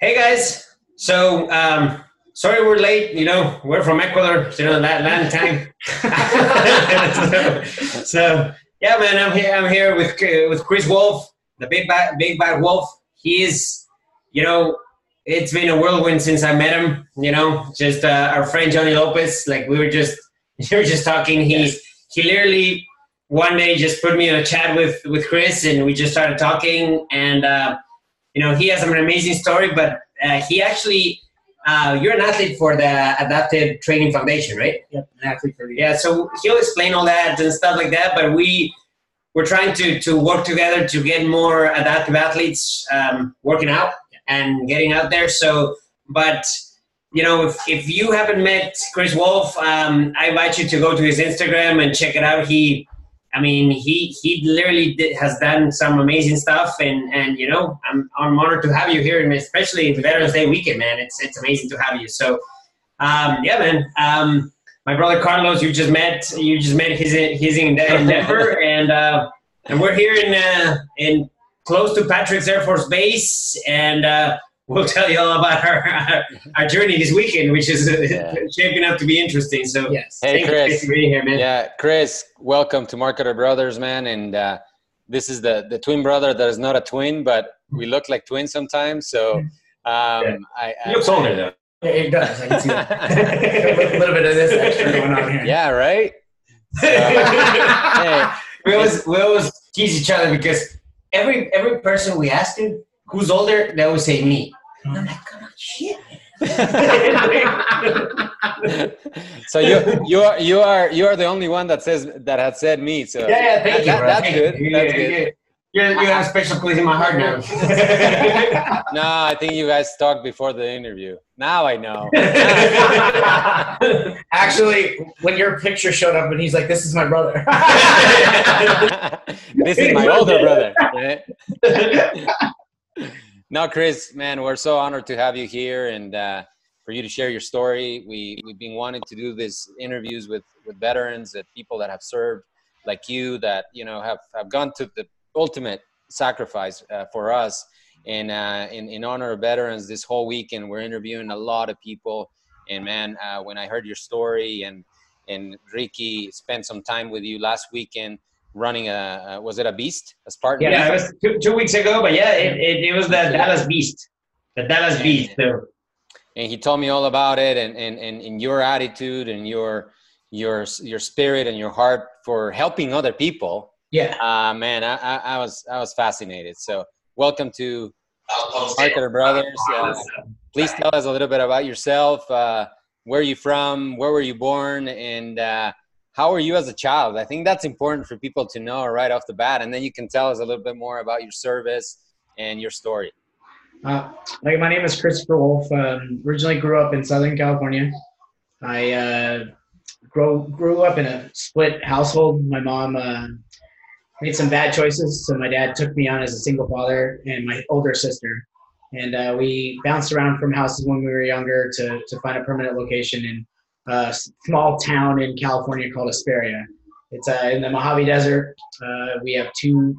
Hey guys, so um, sorry we're late. You know, we're from Ecuador, so you know that land time. so, so, yeah, man, I'm here. I'm here with with Chris Wolf, the big bad big bad wolf. He is, you know, it's been a whirlwind since I met him. You know, just uh, our friend Johnny Lopez. Like we were just we were just talking. He yes. he literally one day just put me in a chat with with Chris, and we just started talking and. Uh, you know, he has an amazing story, but uh, he actually, uh, you're an athlete for the Adaptive Training Foundation, right? Yep, an athlete for the Yeah, so he'll explain all that and stuff like that, but we, we're trying to, to work together to get more adaptive athletes um, working out and getting out there. So, but you know, if, if you haven't met Chris Wolf, um, I invite you to go to his Instagram and check it out. He I mean, he he literally did, has done some amazing stuff, and and you know, I'm I'm honored to have you here, and especially Veterans Day weekend, man. It's it's amazing to have you. So, um, yeah, man. Um, my brother Carlos, you just met. You just met his his in Denver, and uh, and we're here in uh, in close to Patrick's Air Force Base, and uh, we'll tell you all about our our, our journey this weekend, which is yeah. shaping up to be interesting. So yes, hey Chris, for being here, man. Yeah, Chris, welcome to Marketer Brothers, man. And uh, this is the the twin brother that is not a twin, but we look like twins sometimes. So um, yeah. I, I, he looks older though. Yeah, it does. I can see that. a little bit of this extra going on here. Yeah, right. So, hey, we always we always tease each other because every every person we ask him who's older, they always say me. And I'm like, oh, shit. so you you are you are you are the only one that says that had said me. So yeah, yeah, thank that, you. That, that's good. You. That's good. Yeah. You're, you have a special place in my heart now. no, I think you guys talked before the interview. Now I know. Actually, when your picture showed up and he's like, "This is my brother." this is my older brother. No, Chris, man, we're so honored to have you here and uh, for you to share your story. We we've been wanting to do these interviews with with veterans, that people that have served, like you, that you know have have gone to the ultimate sacrifice uh, for us. And uh, in in honor of veterans, this whole weekend we're interviewing a lot of people. And man, uh, when I heard your story and and Ricky spent some time with you last weekend running a, was it a beast a Spartan? Yeah, it was two, two weeks ago, but yeah, it, it, it was the Dallas Beast, the Dallas Beast. So. And he told me all about it, and, and, and, and your attitude and your your your spirit and your heart for helping other people. Yeah, uh, man, I, I, I was I was fascinated. So welcome to Marketer Brothers. Uh, please tell us a little bit about yourself. Uh, where are you from? Where were you born? And uh, how were you as a child? I think that's important for people to know right off the bat, and then you can tell us a little bit more about your service and your story. Uh, like my name is Christopher Wolf. Um, originally grew up in Southern California. I uh, grew grew up in a split household. My mom uh, made some bad choices, so my dad took me on as a single father and my older sister. And uh, we bounced around from houses when we were younger to, to find a permanent location. And a small town in California called Hesperia. It's uh, in the Mojave Desert. Uh, we have two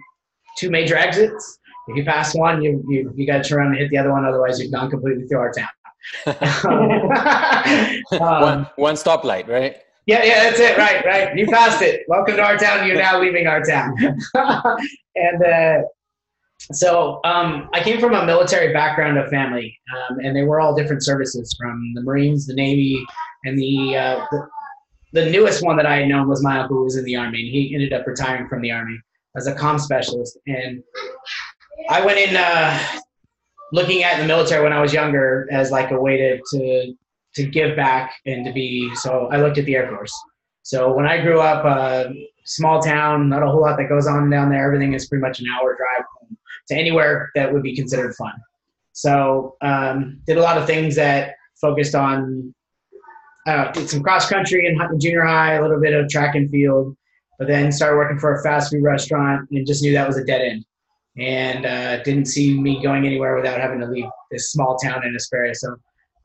two major exits. If you pass one, you you, you got to turn around and hit the other one. Otherwise, you've gone completely through our town. um, one one stoplight, right? Yeah, yeah, that's it. Right, right. You passed it. Welcome to our town. You're now leaving our town. and uh, so um, I came from a military background of family, um, and they were all different services from the Marines, the Navy, and the, uh, the, the newest one that I had known was my uncle who was in the army, and he ended up retiring from the army as a com specialist. And I went in uh, looking at the military when I was younger as like a way to, to to give back and to be. So I looked at the Air Force. So when I grew up, uh, small town, not a whole lot that goes on down there. Everything is pretty much an hour drive to anywhere that would be considered fun. So um, did a lot of things that focused on uh, did some cross country in junior high, a little bit of track and field, but then started working for a fast food restaurant and just knew that was a dead end. And uh, didn't see me going anywhere without having to leave this small town in Hesperia. So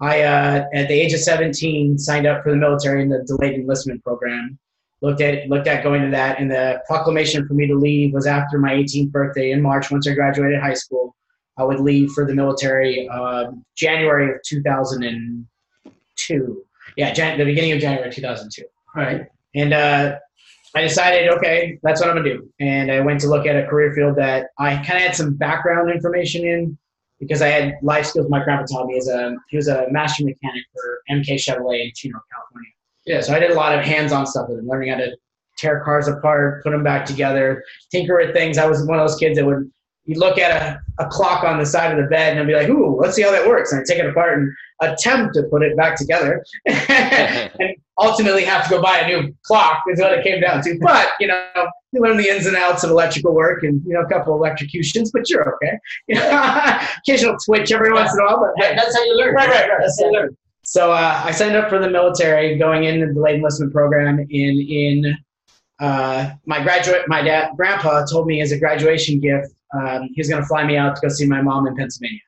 I, uh, at the age of 17, signed up for the military in the delayed enlistment program. Looked at looked at going to that, and the proclamation for me to leave was after my 18th birthday in March. Once I graduated high school, I would leave for the military uh, January of 2002. Yeah, Jan- the beginning of January 2002. All right. And uh, I decided, okay, that's what I'm gonna do. And I went to look at a career field that I kind of had some background information in because I had life skills. My grandpa taught me as a he was a master mechanic for MK Chevrolet in Chino, California. Yeah. So I did a lot of hands-on stuff with him, learning how to tear cars apart, put them back together, tinker with things. I was one of those kids that would you look at a, a clock on the side of the bed and I'd be like, ooh, let's see how that works. And I take it apart and attempt to put it back together. and ultimately have to go buy a new clock is what it came down to. But, you know, you learn the ins and outs of electrical work and, you know, a couple of electrocutions, but you're okay. You know, occasional twitch every once in a while, but hey, That's how you learn. Right, right, right. That's how you learn. so uh, I signed up for the military, going into the late enlistment program. In in uh, my graduate, my dad, grandpa told me as a graduation gift, um, he was going to fly me out to go see my mom in Pennsylvania,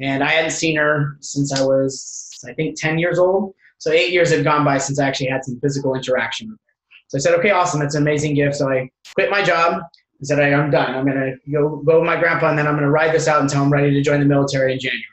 and I hadn't seen her since I was, I think, ten years old. So eight years had gone by since I actually had some physical interaction with her. So I said, okay, awesome, that's an amazing gift. So I quit my job. I said, I'm done. I'm gonna go go with my grandpa, and then I'm gonna ride this out until I'm ready to join the military in January.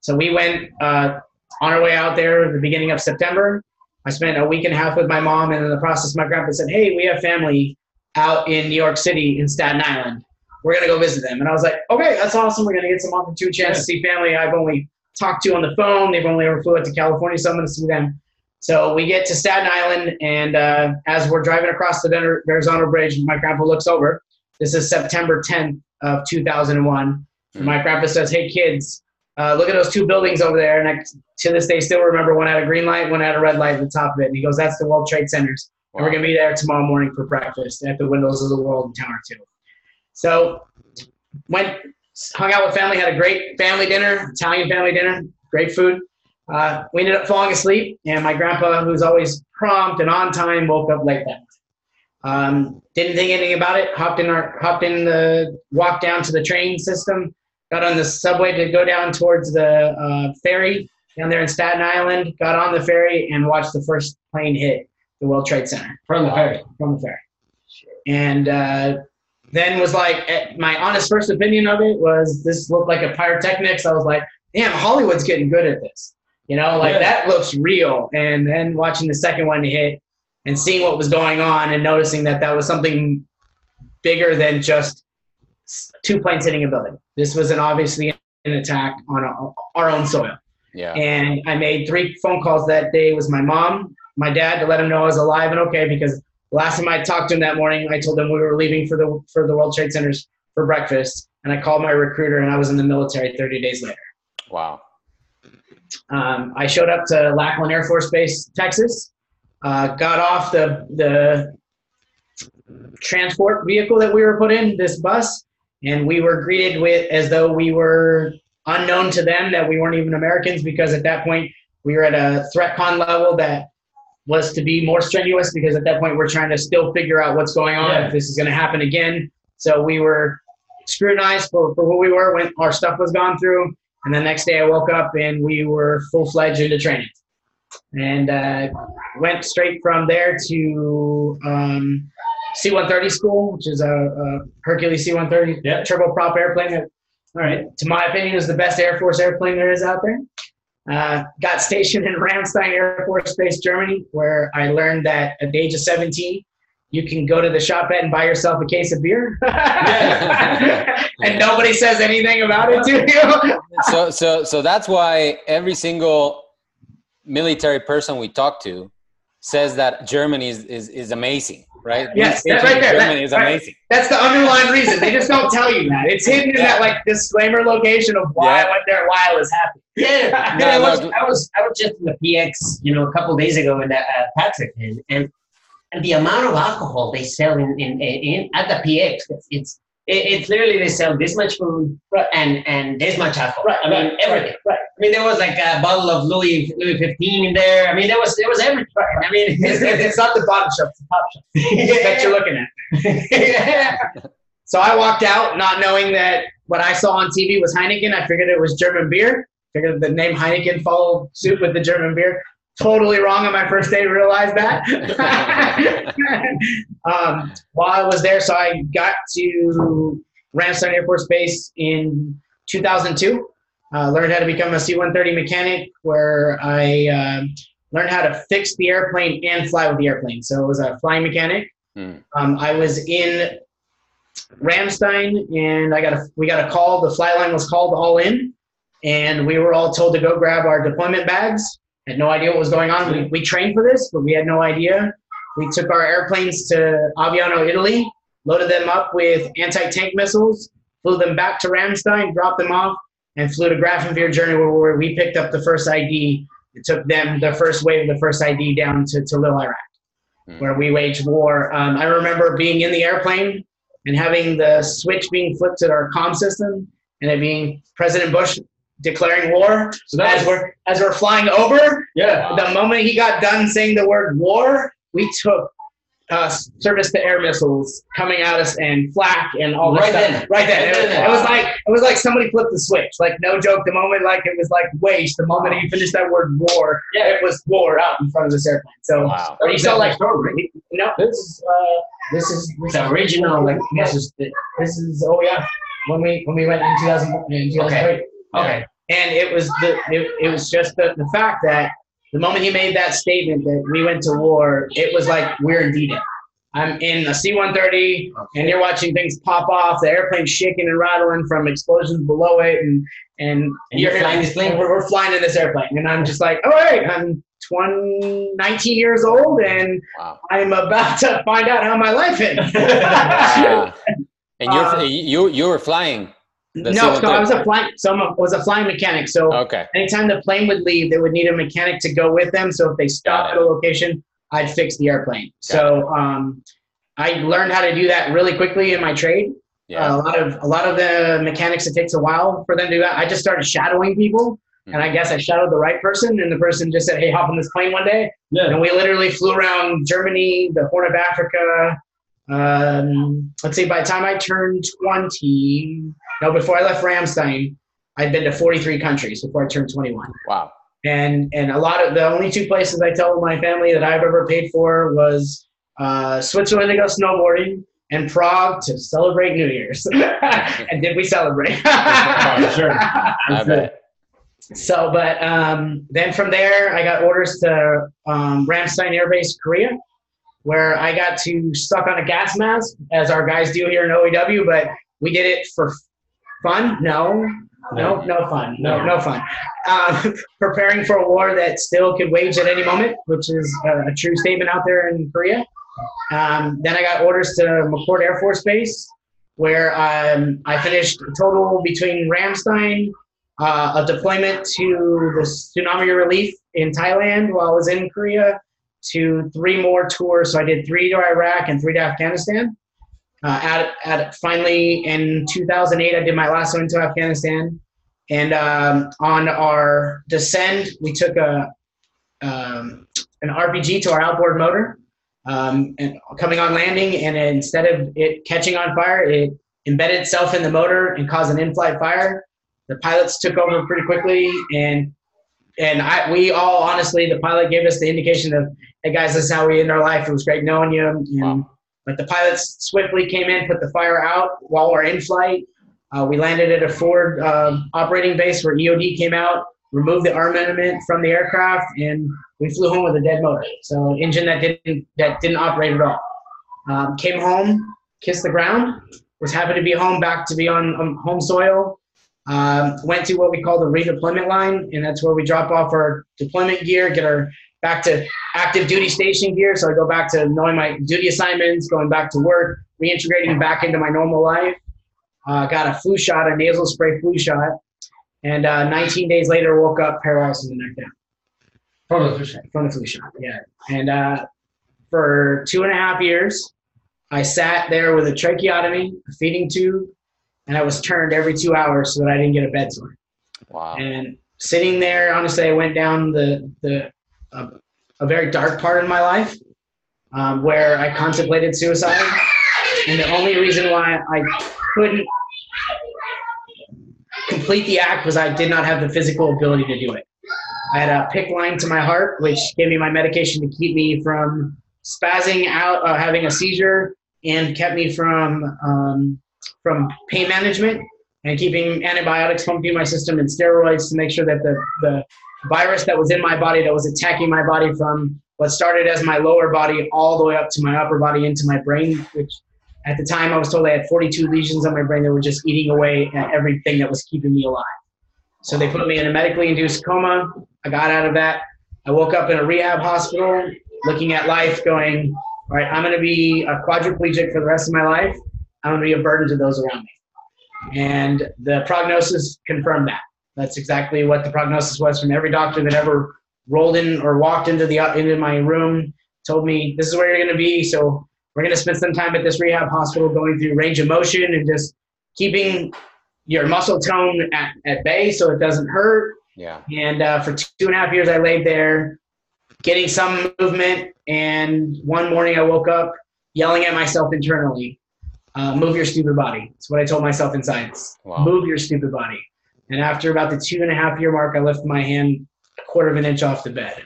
So we went uh, on our way out there at the beginning of September. I spent a week and a half with my mom, and in the process, my grandpa said, "Hey, we have family out in New York City in Staten Island. We're gonna go visit them." And I was like, "Okay, that's awesome. We're gonna get some opportunity chance to see family I've only talked to on the phone. They've only ever flew out to California, so I'm gonna see them." So we get to Staten Island, and uh, as we're driving across the Ver- Verrazano Bridge, my grandpa looks over. This is September 10th of 2001. And my grandpa says, "Hey kids, uh, look at those two buildings over there." And I, to this day, still remember one had a green light, one had a red light at the top of it. And he goes, "That's the World Trade Centers, and we're gonna be there tomorrow morning for breakfast at the Windows of the World in Tower Two." So went, hung out with family, had a great family dinner, Italian family dinner, great food. Uh, we ended up falling asleep, and my grandpa, who's always prompt and on time, woke up late that night. Um, didn't think anything about it. Hopped in our, hopped in the, walked down to the train system. Got on the subway to go down towards the uh, ferry down there in Staten Island. Got on the ferry and watched the first plane hit the World Trade Center From the ferry. from the ferry. And uh, then was like, eh, my honest first opinion of it was this looked like a pyrotechnics. I was like, damn, Hollywood's getting good at this. You know, like Yeah. that looks real. And then watching the second one hit and seeing what was going on and noticing that that was something bigger than just two planes hitting a building. This was an obviously an attack on our, our own soil. Yeah. And I made three phone calls that day. It was my mom, my dad to let him know I was alive and okay because last time I talked to him that morning, I told him we were leaving for the for the World Trade Centers for breakfast, and I called my recruiter, and I was in the military 30 days later. Wow. Um, I showed up to Lackland Air Force Base, Texas, uh, got off the the transport vehicle that we were put in, this bus, and we were greeted with as though we were unknown to them, that we weren't even Americans, because at that point we were at a threat con level that was to be more strenuous because at that point we're trying to still figure out what's going on Yeah. if this is going to happen again. So we were scrutinized for, for who we were when our stuff was gone through. And the next day I woke up and we were full fledged into training. And uh, went straight from there to um, C 130 school, which is a, a Hercules C 130 Yeah. turboprop airplane All right. to my opinion, is the best Air Force airplane there is out there. Uh, got stationed in Ramstein Air Force Base, Germany, where I learned that at the age of 17, you can go to the shop and buy yourself a case of beer, and nobody says anything about it to you. so so so that's why every single military person we talk to says that Germany is is, is amazing, right? Yes, Being that's right there. Germany is That- right. amazing. That's the underlying reason. They just don't tell you that. It's hidden in that like disclaimer location of why Yeah. I went there why I was happy. Yeah, No, I, was, do- I was I was just in the PX, you know, a couple days ago in that uh, Patrick, and, and and the amount of alcohol they sell in in, in at the PX, it's it's, it, it's literally they sell this much food and and this much alcohol. Right, I mean right, everything. Right. I mean there was like a bottle of Louis Louis fifteen in there. I mean there was there was everything. I mean It's, it's not the bottom shelf, it's the top shelf that you're looking at. yeah. So I walked out not knowing that what I saw on TV was Heineken. I figured it was German beer. Figured the name Heineken followed suit with the German beer. Totally wrong on my first day realized that. um, while I was there, so I got to Ramstein Air Force Base in 2002. Uh, learned how to become a C-130 mechanic, where I uh, learned how to fix the airplane and fly with the airplane. So it was a flying mechanic. Hmm. Um, I was in Ramstein, and I got a we got a call. The flight line was called all in, and we were all told to go grab our deployment bags. Had no idea what was going on. We, we trained for this, but we had no idea. We took our airplanes to Aviano, Italy, loaded them up with anti-tank missiles, flew them back to Ramstein, dropped them off, and flew to Grafenwehr, Germany, where, we picked up the first ID. It took them the first wave of the first ID down to, to Little Iraq, Hmm. where we waged war. Um, I remember being in the airplane and having the switch being flipped to our comm system and it being President Bush declaring war. So that As was, we're, as we're flying over, yeah. the moment he got done saying the word war, we took uh, surface to air missiles coming at us and flak and all this Right stuff. then. Right then. Right It, was, then. it was like it was like somebody flipped the switch. Like no joke. The moment like it was like waste. The moment he finished that word war, Yeah. it was war out in front of this airplane. So Wow. you saw like story. you know this is uh, this is this The original, like, this is this is oh yeah when we when we went in 2000 in 2008 Okay. And it was the it, it was just the, the fact that the moment he made that statement that we went to war it was like we're in d-day i'm in a c-130 and you're watching things pop off the airplane shaking and rattling from explosions below it and and, And you're flying this plane? we're, we're flying in this airplane and i'm just like all right i'm 20, 19 years old and Wow. i'm about to find out how my life ends Wow. and you're Uh, you you were flying. The no, so I was a flying. So I was a flying mechanic. So Okay. anytime the plane would leave, they would need a mechanic to go with them. So if they stopped at a location, I'd fix the airplane. So um, I learned how to do that really quickly in my trade. Yeah. a lot of a lot of the mechanics, it takes a while for them to do that. I just started shadowing people, and I guess I shadowed the right person, and the person just said, "Hey, hop on this plane one day." Yeah. And we literally flew around Germany, the Horn of Africa. Um, let's see, by the time I turned 20, no, before I left Ramstein, I'd been to 43 countries before I turned 21. Wow. And, and a lot of the only two places I tell my family that I've ever paid for was uh, Switzerland to go snowboarding and Prague to celebrate New Year's. and did we celebrate? Oh, sure. I bet. So, but um, then from there, I got orders to um, Ramstein Air Base, Korea, where I got to suck on a gas mask, as our guys do here in OEW. But we did it for fun. No, no, no fun. No, no fun. Um, preparing for a war that still could wage at any moment, which is a, a true statement out there in Korea. Um, then I got orders to McChord Air Force Base, where um, I finished a total between Ramstein, uh, a deployment to the tsunami relief in Thailand while I was in Korea, to three more tours. So I did three to Iraq and three to Afghanistan. Uh, at, at finally in 2008, I did my last one to Afghanistan. And um, on our descend, we took a um, an RPG to our outboard motor, um, and coming on landing, and instead of it catching on fire, it embedded itself in the motor and caused an in-flight fire. The pilots took over pretty quickly, and and I we all honestly, the pilot gave us the indication of, hey guys, this is how we end our life. It was great knowing you. And, Wow. But the pilots swiftly came in, put the fire out while we're in flight. Uh, we landed at a forward um operating base where EOD came out, removed the armament from the aircraft, and we flew home with a dead motor. So engine that didn't that didn't operate at all. Um, came home, kissed the ground, was happy to be home, back to be on, on home soil. Um, went to what we call the redeployment line, and that's where we drop off our deployment gear, get our back to active duty station gear. So I go back to knowing my duty assignments, going back to work, reintegrating back into my normal life. Uh, got a flu shot, a nasal spray flu shot, and uh, 19 days later woke up paralyzed from the neck down From the fish. from the flu shot. Yeah, and uh, for two and a half years, I sat there with a tracheotomy, a feeding tube, and I was turned every two hours so that I didn't get a bed sore. Wow. And sitting there, honestly, I went down the the uh, a very dark part in my life um, where I contemplated suicide, and the only reason why I couldn't complete the act was I did not have the physical ability to do it. I had a PICC line to my heart, which gave me my medication to keep me from spazzing out, uh, having a seizure, and kept me from um, from pain management. And keeping antibiotics pumped in my system and steroids to make sure that the, the virus that was in my body that was attacking my body from what started as my lower body all the way up to my upper body into my brain, which at the time I was told I had 42 lesions on my brain that were just eating away at everything that was keeping me alive. So they put me in a medically induced coma. I got out of that. I woke up in a rehab hospital looking at life going, all right, I'm going to be a quadriplegic for the rest of my life. I'm going to be a burden to those around me. And the prognosis confirmed that. That's exactly what the prognosis was from every doctor that ever rolled in or walked into the into my room. Told me this is where you're going to be. So we're going to spend some time at this rehab hospital going through range of motion and just keeping your muscle tone at, at bay so it doesn't hurt. Yeah. And uh, for two and a half years, I laid there getting some movement. And one morning, I woke up yelling at myself internally uh, move your stupid body. That's what I told myself inside. Wow. Move your stupid body. And after about the two and a half year mark, I lifted my hand a quarter of an inch off the bed.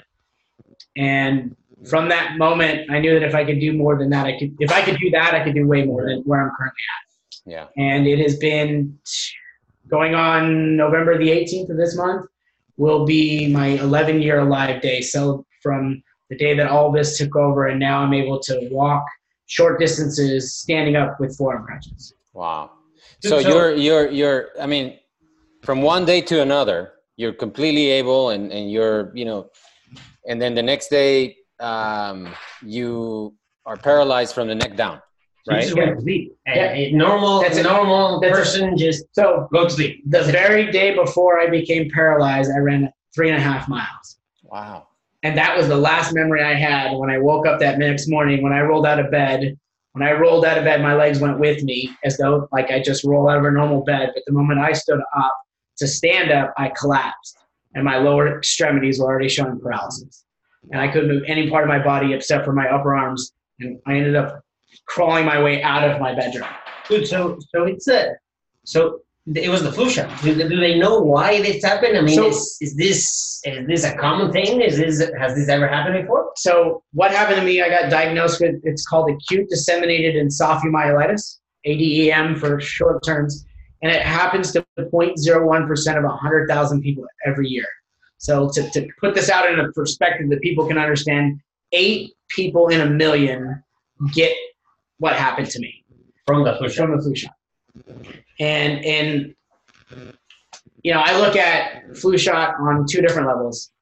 And from that moment, I knew that if I could do more than that, I could. If I could do that, I could do way more than where I'm currently at. Yeah. And it has been going on November the 18th of this month. Will be my 11 year alive day. So from the day that all this took over, and now I'm able to walk short distances standing up with forearm crutches. Wow. So so- you're you're you're I mean, from one day to another, you're completely able and, and you're, you know, and then the next day um, you are paralyzed from the neck down. You Right? just went to sleep. A- Yeah. a normal, That's it. normal That's it. person just So go to sleep. the very day before I became paralyzed, I ran three and a half miles. Wow. And that was the last memory I had when I woke up that next morning. When I rolled out of bed, when I rolled out of bed, my legs went with me as though like I just roll out of a normal bed. But the moment I stood up to stand up, I collapsed, and my lower extremities were already showing paralysis, and I couldn't move any part of my body except for my upper arms. And I ended up crawling my way out of my bedroom. Dude, so so it's a so it was the flu shot. Do, do they know why this happened? I mean, So- is, is this is this a common thing? Is this has this ever happened before? So what happened to me? I got diagnosed with it's called acute disseminated encephalomyelitis, ADEM for short terms, and it happens to 0.01 percent of 100,000 people every year. So to, to put this out in a perspective that people can understand, eight people in a million get what happened to me From the flu shot. from the flu shot. And and you know, I look at flu shot on two different levels.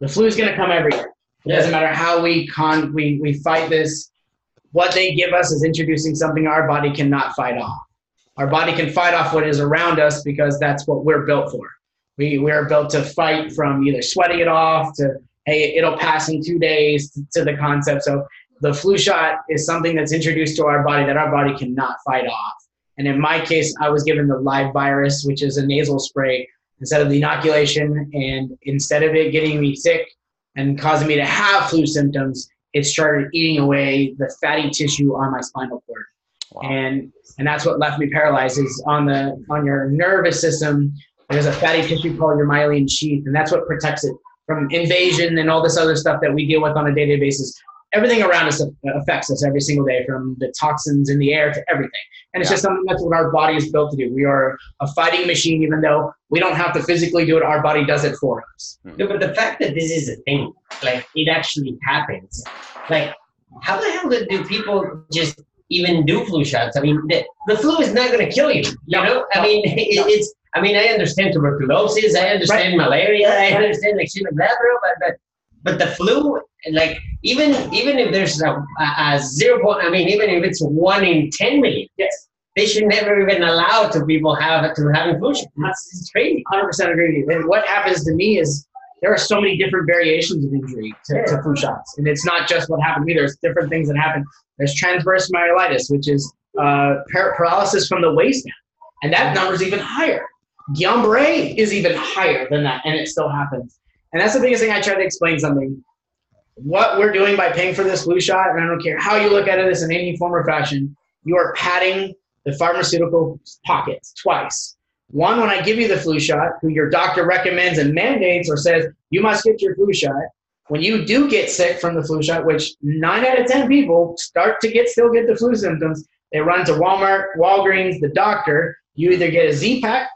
The flu is going to come every year. It doesn't matter how we con we we fight this. What they give us is introducing something our body cannot fight off. Our body can fight off what is around us because that's what we're built for. We we're built to fight from either sweating it off to hey it'll pass in two days to, to the concept. So the flu shot is something that's introduced to our body that our body cannot fight off. And in my case, I was given the live virus, which is a nasal spray instead of the inoculation. And instead of it getting me sick and causing me to have flu symptoms, it started eating away the fatty tissue on my spinal cord. Wow. And and that's what left me paralyzed is on the on your nervous system, there's a fatty tissue called your myelin sheath, and that's what protects it from invasion and all this other stuff that we deal with on a day-to-day basis. Everything around us affects us every single day, from the toxins in the air to everything. And it's Yeah. just something that's what our body is built to do. We are a fighting machine, even though we don't have to physically do it. Our body does it for us. Hmm. No, but the fact that this is a thing, like it actually happens, like how the hell do people just even do flu shots? I mean, the, the flu is not going to kill you. You No, know, I no, mean, it, no. it's. I mean, I understand tuberculosis, I understand malaria, I understand like shit like that, bro. But but but the flu, like even even if there's a, a, a zero point, I mean, even if it's one in ten million, Yes. they should never even allow to people have to having flu shots. It's, it's crazy. 100% agree with you. And what happens to me is there are so many different variations of injury to, to flu shots. And it's not just what happened to me. There's different things that happen. There's transverse myelitis, which is uh, par- paralysis from the waist down. And that number's even higher. Guillain-Barré is even higher than that, and it still happens. And that's the biggest thing I try to explain something. What we're doing by paying for this flu shot, and I don't care how you look at it as in any form or fashion, you are padding the pharmaceutical pockets twice. One, when I give you the flu shot, who your doctor recommends and mandates or says you must get your flu shot. When you do get sick from the flu shot, which nine out of ten people start to get still get the flu symptoms, they run to Walmart, Walgreens, the doctor. You either get a Z pack,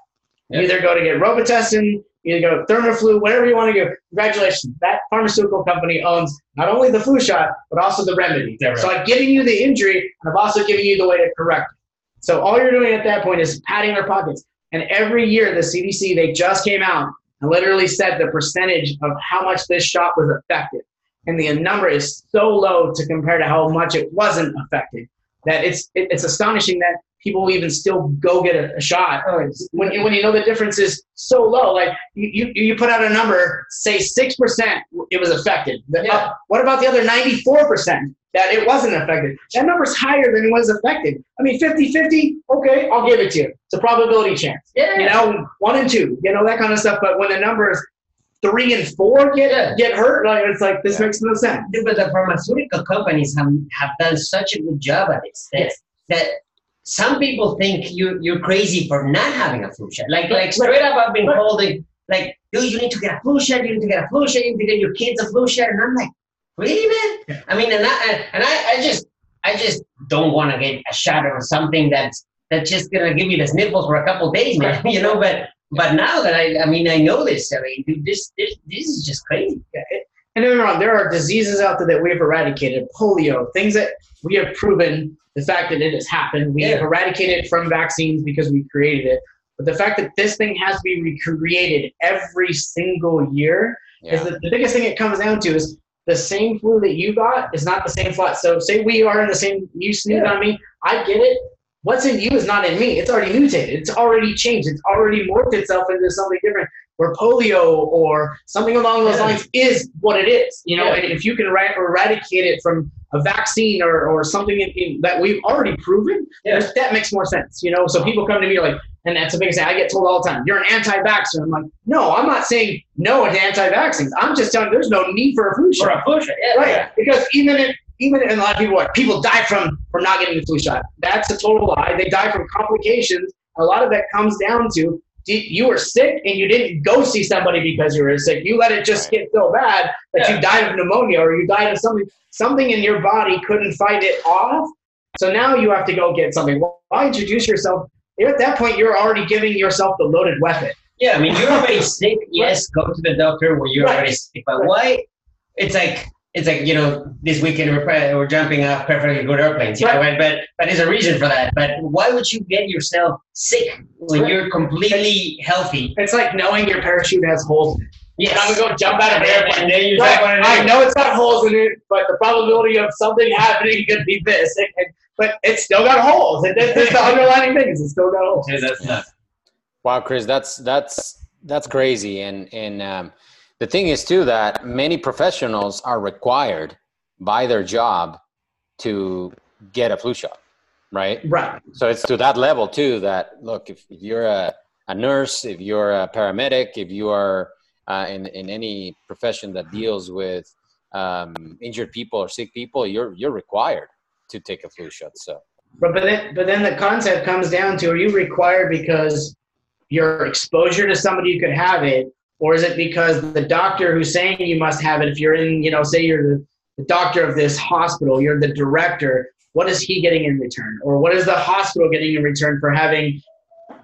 you either go to get Robitussin, you go TheraFlu, whatever you want to do. Congratulations, that pharmaceutical company owns not only the flu shot but also the remedy. Right. So I've given you the injury, and I've also given you the way to correct it. So all you're doing at that point is padding their pockets. And every year, the CDC they just came out and literally said the percentage of how much this shot was effective, and the number is so low to compare to how much it wasn't effective that it's it, it's astonishing that people will even still go get a, a shot Oh, when you, when you know the difference is so low. Like you, you, you put out a number, say six percent, it was affected. Yeah. uh, what about the other ninety four percent that it wasn't affected? That number's higher than it was affected. I mean, 50-50, okay, I'll give it to you. It's a probability chance. yeah, You know, one and two, you know that kind of stuff. But when the numbers three and four get Yeah. get hurt, like it's like this Yeah. makes no sense. But the pharmaceutical companies have, have done such a good job at this that, Yes. that some people think you you're crazy for not having a flu shot. Like like straight up, I've been told like, dude, you need to get a flu shot. You need to get a flu shot. You need to get your kids a flu shot. And I'm like, really, man? I mean, and I and- and I, I just I just don't want to get a shot or something that's that's just gonna give me the sniffles for a couple days, man. You know, but but now that I I mean I know this, I mean, dude, this this this is just crazy. And don't get me wrong, there are diseases out there that we've eradicated, polio, things that we have proven the fact that it has happened. We have Yeah. eradicated from vaccines because we created it. But the fact that this thing has to be recreated every single year is the, the biggest thing it comes down to is the same flu that you got is not the same flu. So say we are in the same, you sneeze Yeah. on me, I get it. What's in you is not in me. It's already mutated. It's already changed. It's already morphed itself into something different. Where polio or something along those lines is what it is. You know, Yeah. and if you can era- eradicate it from a vaccine or, or something in, in, that we've already proven, Yeah. that makes more sense. You know, so uh-huh. people come to me like, and that's the biggest thing I get told all the time. You're an anti-vaxxer. I'm like, no, I'm not saying no to anti-vaccines. I'm just telling you there's no need for a flu For shot. a flu shot, yeah, Right. yeah. Because even if even and a lot of people like, people die from from not getting the flu shot. That's a total lie. They die from complications. A lot of that comes down to you were sick and you didn't go see somebody because you were sick. You let it just get so bad that Yeah. you died of pneumonia or you died of something. Something in your body couldn't fight it off. So now you have to go get something. Well, why introduce yourself? At that point, you're already giving yourself the loaded weapon. Yeah, I mean, you're already sick. Yes, go to the doctor where you're Right. already sick. But Right. why? It's like it's like you know, this weekend we're, we're jumping off perfectly good airplanes. You know, Right. right? But but there's a reason for that. But why would you get yourself sick when Right. you're completely healthy? It's like knowing your parachute has holes. Yes. I'm gonna go jump out of an airplane. And then you Right. jump on an I know it's got holes in it, but the probability of something happening could be this. And- and- but it's still got holes. And that's that's the underlining thing is it's still got holes. Yeah, that's nuts. Wow, Chris, that's that's that's crazy, and and um, the thing is too that many professionals are required by their job to get a flu shot, right? Right. So it's to that level too that look, if, you're a, a nurse, if you're a paramedic, if you are uh, in in any profession that deals with um, injured people or sick people, you're you're required to take a flu shot. So But but then but then the concept comes down to are you required because your exposure to somebody who could have it, or is it because the doctor who's saying you must have it, if you're in, you know, say you're the, doctor of this hospital, you're the director, what is he getting in return? Or what is the hospital getting in return for having,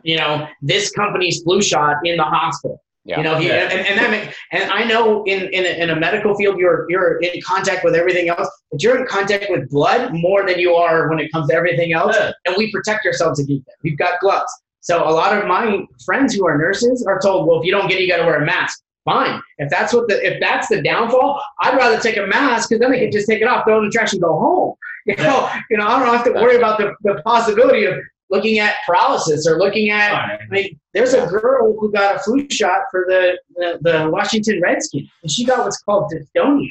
you know, this company's flu shot in the hospital? yeah, You know, he, Yeah. and, and that make, and I know in, in, a, in a medical field, you're, you're in contact with everything else, but you're in contact with blood more than you are when it comes to everything else. Yeah. And we protect ourselves against that. We've got gloves. So a lot of my friends who are nurses are told, well, if you don't get it, you got to wear a mask. Fine. If that's what the, if that's the downfall, I'd rather take a mask because then I can just take it off, throw it in the trash and go home. You know, you know, I don't have to worry about the, the possibility of looking at paralysis or looking at I mean, there's a girl who got a flu shot for the, the, the Washington Redskins, and she got what's called dystonia.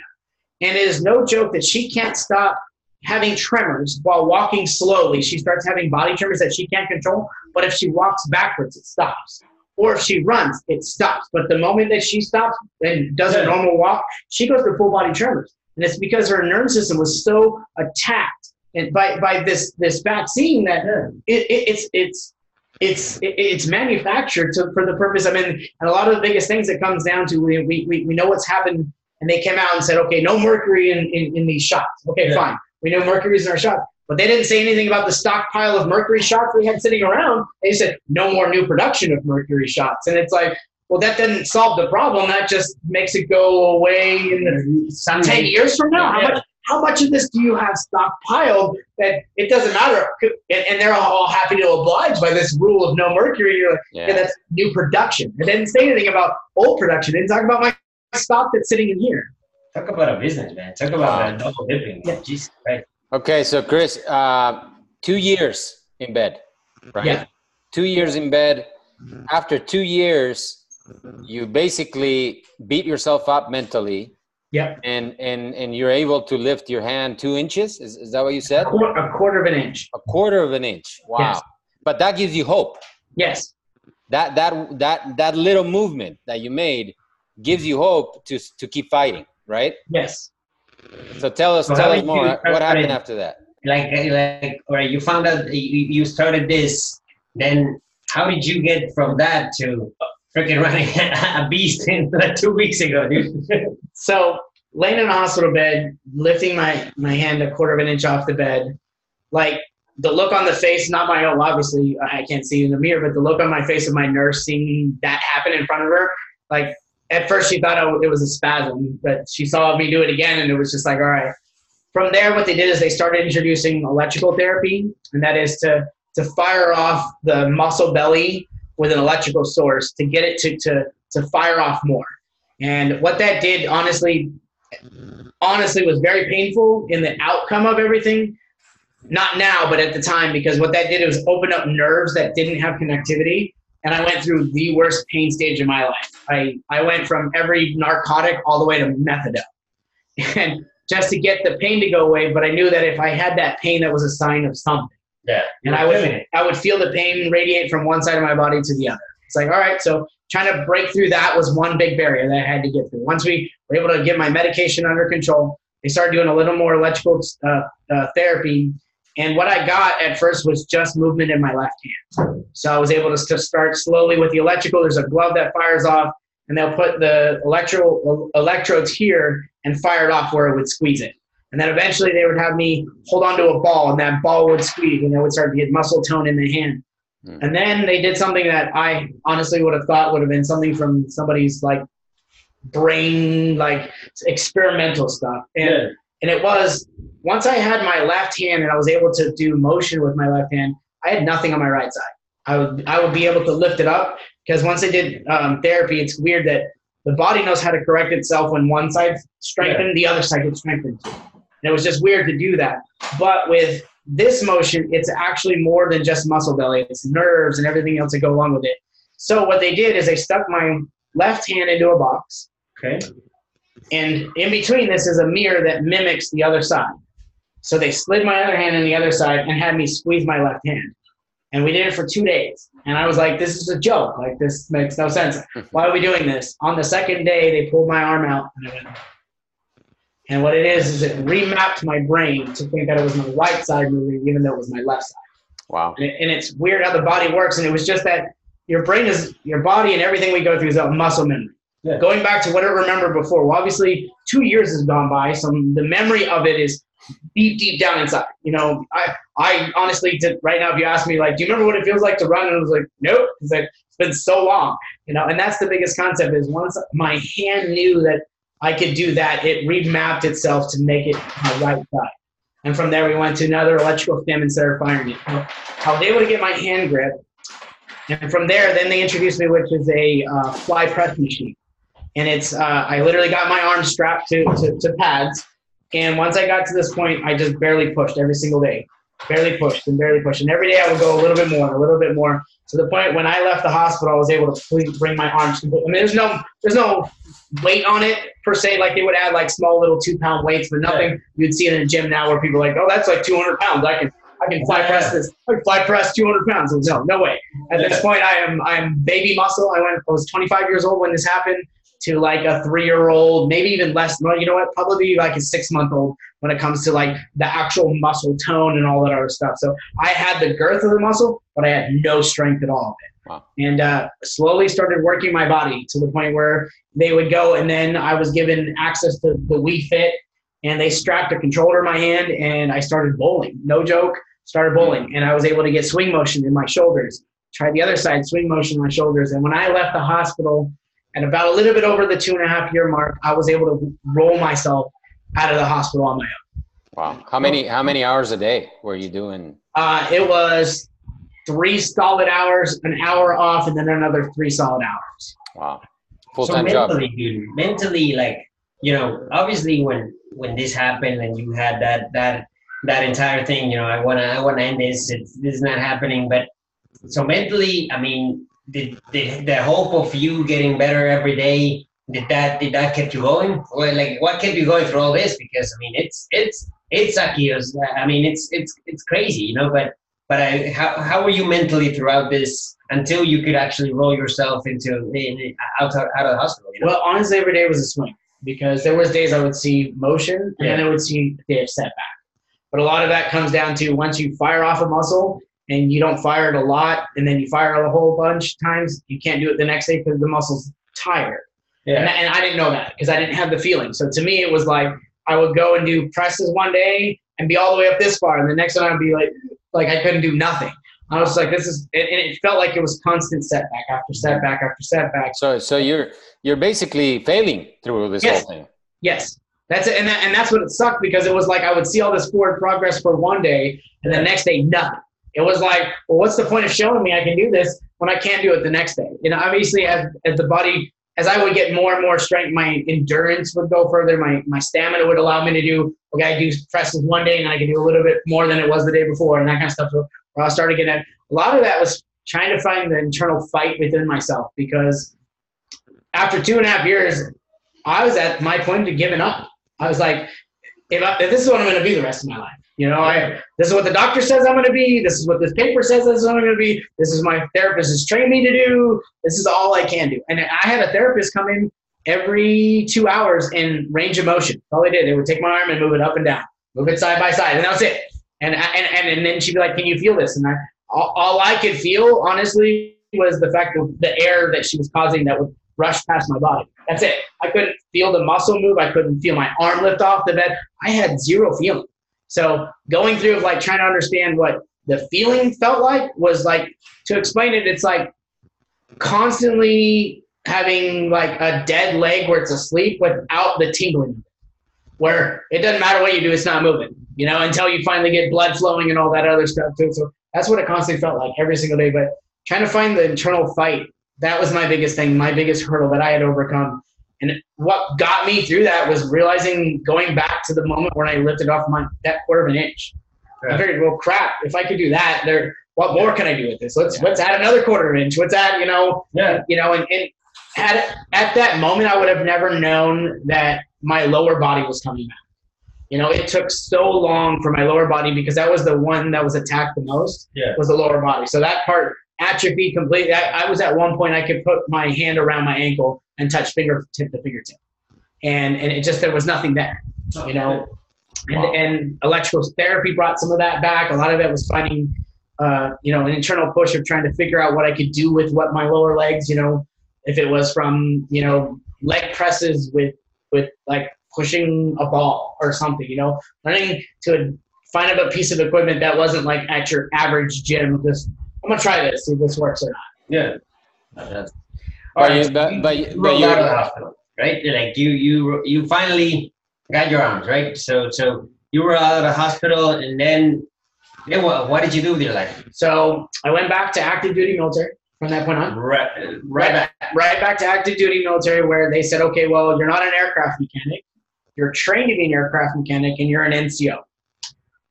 And it is no joke that she can't stop having tremors while walking slowly. She starts having body tremors that she can't control, but if she walks backwards, it stops. Or if she runs, it stops. But the moment that she stops and does a normal walk, she goes to full body tremors. And it's because her nervous system was so attacked and by, by this, this vaccine that it, it, it's it's it's it, it's manufactured to, for the purpose. I mean, and a lot of the biggest things that comes down to we, we, we we know what's happened, and they came out and said, okay, no mercury in, in, in these shots. Okay, Yeah. fine. We know mercury's in our shots. But they didn't say anything about the stockpile of mercury shots we had sitting around. They said no more new production of mercury shots. And it's like, well, that doesn't solve the problem. That just makes it go away in the 10 years from now. How much, how much of this do you have stockpiled that it doesn't matter? And, and they're all happy to oblige by this rule of no mercury. You're like, yeah. yeah that's new production. It didn't say anything about old production. It didn't talk about my stock that's sitting in here. Talk about a business, man. Talk about a double dipping. Yeah. Jesus Christ. Okay, so Chris, uh, two years in bed, right? Yeah. Two years in bed. After two years, you basically beat yourself up mentally. Yeah. And and and you're able to lift your hand two inches. Is, is that what you said? A quarter, a quarter of an inch. A quarter of an inch. Wow. Yes. But that gives you hope. Yes. That that that that little movement that you made gives you hope to to keep fighting, right? Yes. So tell us, so tell us more. What happened after that? Like, eh, like, all right, you found out you, you started this. Then, how did you get from that to freaking running a beast in like two weeks ago, dude? so, laying in a hospital bed, lifting my my hand a quarter of an inch off the bed, like the look on the face, not my own, obviously, I can't see in the mirror, but the look on my face of my nurse seeing that happen in front of her, like at first she thought it was a spasm, but she saw me do it again, and it was just like, all right. From there, what they did is they started introducing electrical therapy, and that is to to fire off the muscle belly with an electrical source to get it to to to fire off more. And what that did, honestly, honestly, was very painful in the outcome of everything. Not now, but at the time, because what that did was open up nerves that didn't have connectivity and I went through the worst pain stage of my life. I, I went from every narcotic all the way to methadone. And just to get the pain to go away, but I knew that if I had that pain, that was a sign of something. Yeah. And I would I would feel the pain radiate from one side of my body to the other. It's like, all right, so trying to break through that was one big barrier that I had to get through. Once we were able to get my medication under control, they started doing a little more electrical uh, uh, therapy and what I got at first was just movement in my left hand. So I was able to start slowly with the electrical. There's a glove that fires off, and they'll put the electro electrodes here and fire it off where it would squeeze it. And then eventually they would have me hold onto a ball, and that ball would squeeze, and I would start to get muscle tone in the hand. Mm. And then they did something that I honestly would have thought would have been something from somebody's like brain, like experimental stuff. And yeah. And it was once I had my left hand and I was able to do motion with my left hand, I had nothing on my right side. I would I would be able to lift it up because once I did um, therapy, it's weird that the body knows how to correct itself when one side strengthened, yeah. the other side gets strengthened. And it was just weird to do that. But with this motion, it's actually more than just muscle belly. It's nerves and everything else that go along with it. So what they did is they stuck my left hand into a box. Okay. And in between this is a mirror that mimics the other side. So they slid my other hand in the other side and had me squeeze my left hand. And we did it for two days. And I was like, this is a joke. Like, this makes no sense. Why are we doing this? On the second day, they pulled my arm out and I went, and what it is, is it remapped my brain to think that it was my right side moving, even though it was my left side. Wow. And, it, and it's weird how the body works. And it was just that your brain is, your body and everything we go through is a muscle memory. Yeah. Going back to what I remember before, well, obviously two years has gone by, so the memory of it is deep, deep down inside. You know, I, I honestly, right now, if you ask me, like, do you remember what it feels like to run? And I was like, nope. It's like, it's been so long, you know, and that's the biggest concept is once my hand knew that I could do that, it remapped itself to make it my right side. And from there, we went to another electrical stim instead of firing it. I was able to get my hand grip. And from there, then they introduced me, which is a uh, fly press machine. And it's, uh, I literally got my arm strapped to, to, to pads and once I got to this point, I just barely pushed every single day, barely pushed and barely pushed. And every day I would go a little bit more, a little bit more, to the point when I left the hospital, I was able to bring my arms. I mean, there's no, there's no weight on it per se. Like they would add like small little two pound weights, but nothing yeah. you'd see in a gym now where people are like, oh, that's like 200 pounds. I can, I can fly press this. I can fly press 200 pounds. No, no way. At yeah. this point, I am, I'm baby muscle. I went, I was 25 years old when this happened to like a three year old, maybe even less. Well, you know what? Probably like a six month old when it comes to like the actual muscle tone and all that other stuff. So I had the girth of the muscle, but I had no strength at all of it. Wow. And uh, slowly started working my body to the point where they would go, and then I was given access to the Wii Fit, and they strapped a controller in my hand, and I started bowling. No joke, started bowling, and I was able to get swing motion in my shoulders. Tried the other side, swing motion in my shoulders, and when I left the hospital, at about a little bit over the two and a half year mark, I was able to roll myself out of the hospital on my own. Wow. How many how many hours a day were you doing? Uh, it was three solid hours, an hour off, and then another three solid hours. Wow. Full so time job. mentally, dude, mentally, like you know, obviously when when this happened and you had that that that entire thing, you know, I wanna I wanna end this. It's, this is not happening. But so mentally, I mean, did, did the hope of you getting better every day did that did that keep you going? Or like what kept you going through all this? Because I mean, it's it's it's sucky. I mean, it's it's it's crazy, you know. But but I, how how were you mentally throughout this until you could actually roll yourself into in, out out of the hospital? You know? Well, honestly, every day was a swing because there was days I would see motion and Yeah. then I would see a day of setback. But a lot of that comes down to once you fire off a muscle and you don't fire it a lot, and then you fire it a whole bunch of times, you can't do it the next day because the muscle's tired. And, and I didn't know that because I didn't have the feeling. So to me, it was like I would go and do presses one day and be all the way up this far, and the next one I'd be like, like I couldn't do nothing. I was like, this is, and and it felt like it was constant setback after setback after setback. So so you're you're basically failing through this Yes. whole thing. Yes, that's it, and that, and that's what it sucked because it was like I would see all this forward progress for one day, and the next day nothing. It was like, well, what's the point of showing me I can do this when I can't do it the next day? You know, obviously, as as the body, as I would get more and more strength, my endurance would go further. My my stamina would allow me to do. Okay, I do presses one day, and I can do a little bit more than it was the day before, and that kind of stuff. So I started getting a lot of that was trying to find the internal fight within myself because after two and a half years, I was at my point of giving up. I was like, if, I, if this is what I'm going to be the rest of my life, you know, I, this is what the doctor says I'm going to be. This is what this paper says this is what I'm going to be. This is my therapist has trained me to do. This is all I can do. And I had a therapist come in every two hours in range of motion. All they did, they would take my arm and move it up and down, move it side by side, and that was it. And and and, and then she'd be like, "Can you feel this?" And I, all, all I could feel, honestly, was the fact of the air that she was causing that would rush past my body. That's it. I couldn't feel the muscle move. I couldn't feel my arm lift off the bed. I had zero feeling. So going through of like trying to understand what the feeling felt like was like to explain it. It's like constantly having like a dead leg where it's asleep without the tingling. Where it doesn't matter what you do, it's not moving. You know, until you finally get blood flowing and all that other stuff too. So that's what it constantly felt like every single day. But trying to find the internal fight that was my biggest thing, my biggest hurdle that I had overcome. And what got me through that was realizing going back to the moment when I lifted off my that quarter of an inch. I Yeah. figured, well, crap, if I could do that, there, what more can I do with this? Let's Yeah. let's add another quarter of an inch. Let's add, you know, Yeah. you know, and, and at at that moment, I would have never known that my lower body was coming back. You know, it took so long for my lower body because that was the one that was attacked the most. Yeah. Was the lower body. So that part atrophied completely. I, I was at one point I could put my hand around my ankle and touch fingertip to fingertip, and and it just there was nothing there. You know, and, Wow. and electrical therapy brought some of that back. A lot of it was finding, uh, you know, an internal push of trying to figure out what I could do with what my lower legs. You know, if it was from you know leg presses with with like pushing a ball or something. You know, learning to find a piece of equipment that wasn't like at your average gym. Just I'm gonna try this, see if this works or not. Yeah. That's, But Alright, you- so but- but- you but you- out of the hospital, right? Like you, you, you finally got your arms, right? So, so you were out of the hospital, and then, then what? What did you do with your life? So I went back to active duty military from that point on. Right, right back. right back to active duty military where they said, okay, well, you're not an aircraft mechanic. You're trained to be an aircraft mechanic and you're an NCO.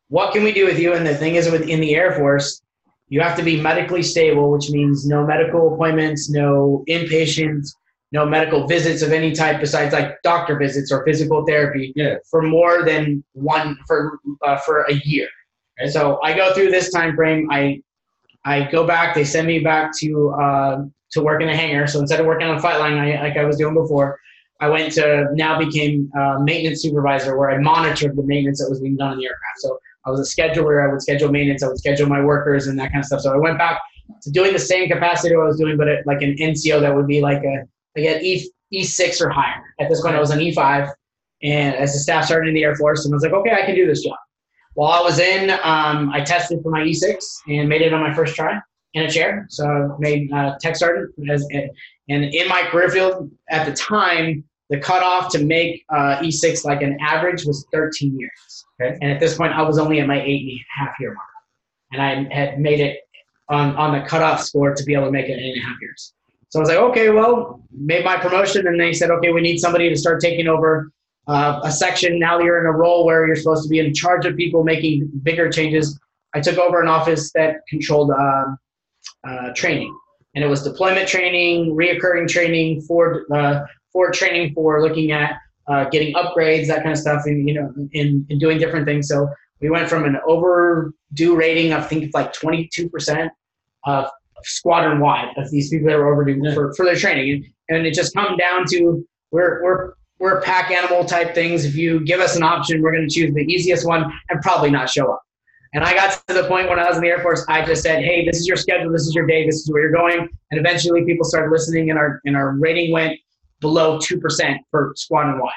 What can we do with you? And the thing is, within the Air Force, you have to be medically stable, which means no medical appointments, no inpatients, no medical visits of any type besides like doctor visits or physical therapy Yeah. for more than one for uh, for a year. So I go through this time frame. I I go back. They send me back to uh, to work in a hangar. So instead of working on the flight line I, like I was doing before, I went to now became uh, maintenance supervisor where I monitored the maintenance that was being done on the aircraft. So I was a scheduler. I would schedule maintenance. I would schedule my workers and that kind of stuff. So I went back to doing the same capacity I was doing, but at, like an NCO that would be like a like an E E six or higher. At this point, I was an E five, and as a staff sergeant in the Air Force, and I was like, okay, I can do this job. While I was in, um, I tested for my E6 and made it on my first try in a chair. So I made uh, tech sergeant. As, and in my career field at the time, the cutoff to make uh, E6 like an average was 13 years. Okay. And at this point, I was only at my eight and a half year mark. And I had made it on, on the cutoff score to be able to make it eight and a half years. So I was like, okay, well, made my promotion. And they said, okay, we need somebody to start taking over uh, a section. Now you're in a role where you're supposed to be in charge of people making bigger changes. I took over an office that controlled um, uh, training, and it was deployment training, reoccurring training, for uh, for training for looking at uh, getting upgrades, that kind of stuff, and you know, in, in doing different things. So we went from an overdue rating, I think it's like 22 percent of squadron wide of these people that were overdue Yeah. for, for their training, and, and it just come down to we're we're we're pack animal type things. If you give us an option, we're going to choose the easiest one and probably not show up. And I got to the point when I was in the Air Force, I just said, "Hey, this is your schedule. This is your day. This is where you're going." And eventually, people started listening, and our and our rating went below two percent for squadron wide.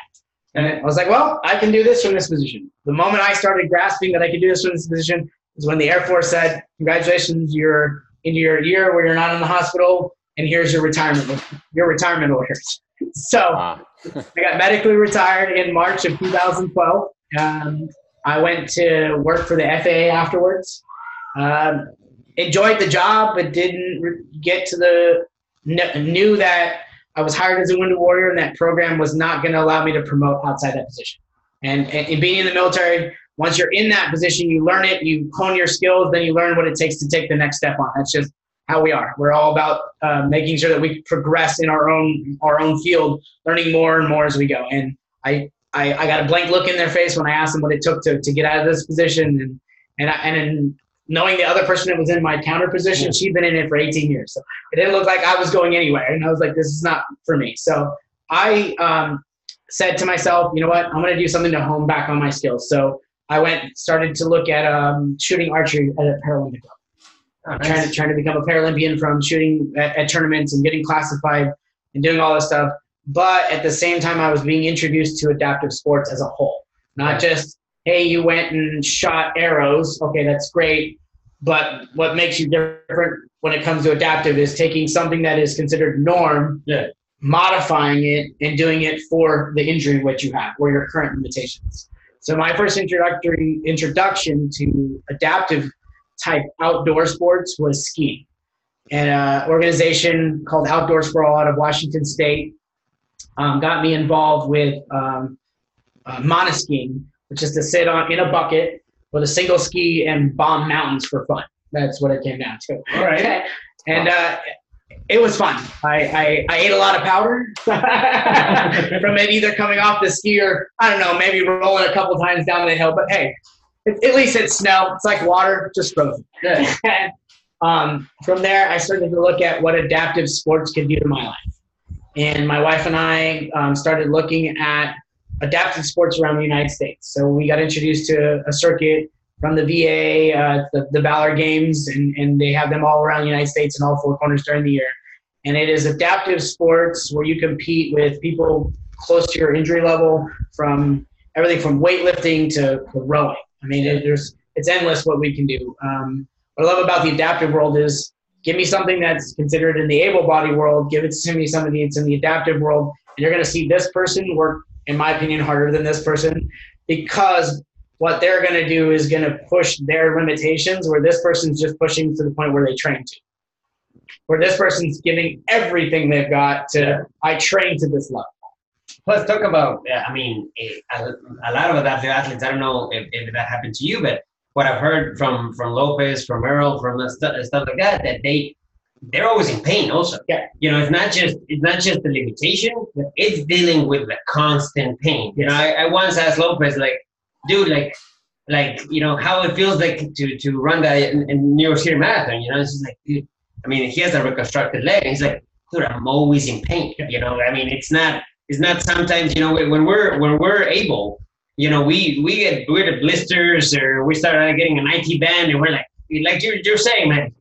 And I was like, "Well, I can do this from this position." The moment I started grasping that I could do this from this position is when the Air Force said, "Congratulations, you're into your year where you're not in the hospital, and here's your retirement your retirement orders." So. Wow. I got medically retired in March of 2012. Um, I went to work for the FAA afterwards. Um, enjoyed the job, but didn't get to the kn- knew that I was hired as a wounded warrior, and that program was not going to allow me to promote outside that position. And, and, and being in the military, once you're in that position, you learn it, you hone your skills, then you learn what it takes to take the next step on. That's just how we are. We're all about uh, making sure that we progress in our own our own field, learning more and more as we go. And I, I, I got a blank look in their face when I asked them what it took to, to get out of this position, and and I, and knowing the other person that was in my counter position, she'd been in it for 18 years, so it didn't look like I was going anywhere. And I was like, this is not for me. So I um, said to myself, you know what, I'm going to do something to hone back on my skills. So I went started to look at um, shooting archery at a Paralympic level Oh, trying to trying to become a Paralympian from shooting at, at tournaments and getting classified and doing all this stuff. But at the same time, I was being introduced to adaptive sports as a whole, not just hey, you went and shot arrows. Okay, that's great. But what makes you different when it comes to adaptive is taking something that is considered norm, Yeah. modifying it, and doing it for the injury what you have or your current limitations. So my first introductory introduction to adaptive type outdoor sports was skiing. And an organization called Outdoors for All out of Washington State um, got me involved with um, uh, monoskiing, which is to sit on in a bucket with a single ski and bomb mountains for fun. That's what it came down to. All right. and uh, it was fun. I, I, I ate a lot of powder from it either coming off the ski or I don't know, maybe rolling a couple times down the hill. But hey, it, at least it's snow. It's like water, just frozen. Um, from there, I started to look at what adaptive sports could do to my life. And my wife and I um, started looking at adaptive sports around the United States. So we got introduced to a circuit from the VA, uh, the, the Valor Games, and, and they have them all around the United States and all four corners during the year. And it is adaptive sports where you compete with people close to your injury level from everything from weightlifting to, to rowing. I mean, it, there's it's endless what we can do. Um, what I love about the adaptive world is give me something that's considered in the able body world, give it to me somebody that's in the adaptive world, and you're going to see this person work, in my opinion, harder than this person because what they're going to do is going to push their limitations where this person's just pushing to the point where they train to. Where this person's giving everything they've got to, I train to this level. Let's talk about. Uh, I mean, a, a lot of athletes. I don't know if, if that happened to you, but what I've heard from from Lopez, from Earl, from stuff like that, that they they're always in pain. Also, Yeah. You know, it's not just it's not just the limitation. It's dealing with the constant pain. You know, I, I once asked Lopez, like, dude, like, like you know, how it feels like to to run that in, in New York City Marathon. You know, it's just like, dude. I mean, he has a reconstructed leg. And he's like, dude, I'm always in pain. You know, I mean, it's not it's not sometimes you know when we're when we're able you know we we get we get blisters or we start getting an IT band and we're like like you're, you're saying man